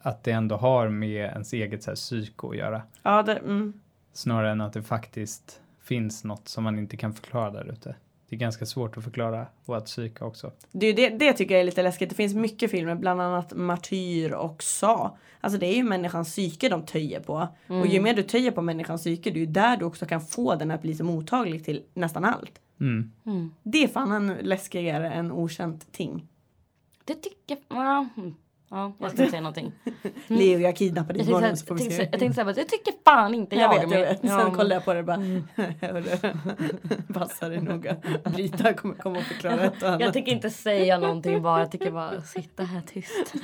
att det ändå har med ens eget så här, psyke att göra. Ja, det, mm. Snarare än att det faktiskt finns något som man inte kan förklara där ute. Det är ganska svårt att förklara vårt psyke också. Det, det, det tycker jag är lite läskigt. Det finns mycket filmer, bland annat Martyr och Sa. Alltså det är ju människans psyke de töjer på. Och ju mer du töjer på människans psyke, det är ju där du också kan få den att bli så mottaglig till nästan allt. Mm. Mm. Det är fan en läskigare än okänt ting. Det tycker ja. Mm. Ja, jag ska inte säga någonting. Leo, jag kidnappar dig Jag imorgon så får jag vi se. jag tänkte säga, jag tycker fan inte Jag jag. vet, jag vet. Sen ja, kollar jag på det och bara, hörru, passa dig noga. Brita kommer komma och förklara ett och annat. Jag tänker inte säga någonting bara, jag tycker bara sitta här tyst.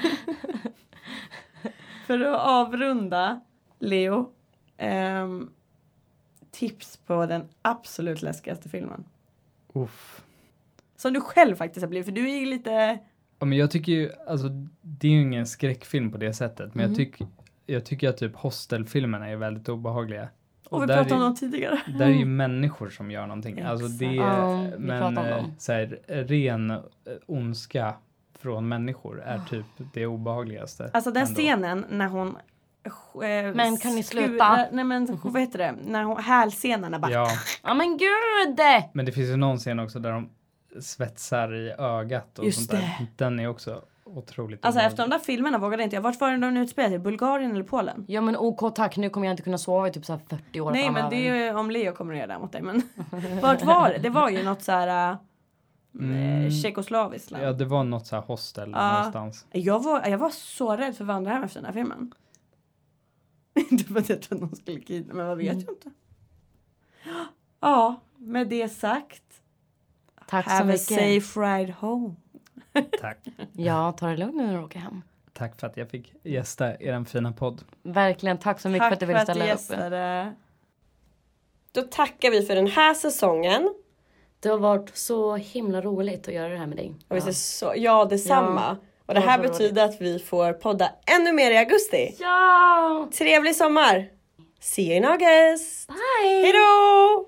För att avrunda, Leo. ehm, tips på den absolut läskigaste filmen? Uff. Som du själv faktiskt har blivit, för du är ju lite... Ja, men jag tycker ju, alltså det är ju ingen skräckfilm på det sättet, men Mhm. jag, tycker jag tycker att typ hostelfilmerna är väldigt obehagliga. Och vi där pratade är- om dem tidigare. Där är ju människor som gör någonting. Alltså det Ja, är, vi men eh, så här, ren eh, ondska från människor är typ det obehagligaste. Alltså den ändå. scenen när hon... eh, Men kan ni sluta? Nej men vad heter det? När hon, hälsenorna bara... Ja, Ja men gud! men det finns ju någon scen också där de svetsar i ögat och Just sånt där. det. Den är också otroligt Alltså obehaglig. efter de där filmerna vågade inte jag. Vart var det de utspelade sig? Bulgarien eller Polen? Ja men OK tack, nu kommer jag inte kunna sova i typ så här 40 år Nej men framöver. det är ju om Leo kommer att göra det mot dig. Men vart var det? Det var ju något så här... äh, Mm. Tjeckosloviskt land. Ja, det var något så här hostel Ja. någonstans. Jag var, jag var så rädd för Vandrarhem efter den här filmen. Inte för att jag trodde någon skulle kidnappa men vad vet Mm. jag inte. Ja, med det sagt. Tack så Have a mycket. safe ride home. Tack. Ja, ta det lugnt nu när du åker hem. Tack för att jag fick gästa er fina podd. Verkligen, tack så mycket för att du ville ställa upp. gästade. Då tackar vi för den här säsongen. Det har varit så himla roligt att göra det här med dig. Och ser så, ja detsamma. Och det Ja, här betyder att vi får podda ännu mer i augusti. Ja! Trevlig sommar! See you in August! Bye! Hejdå!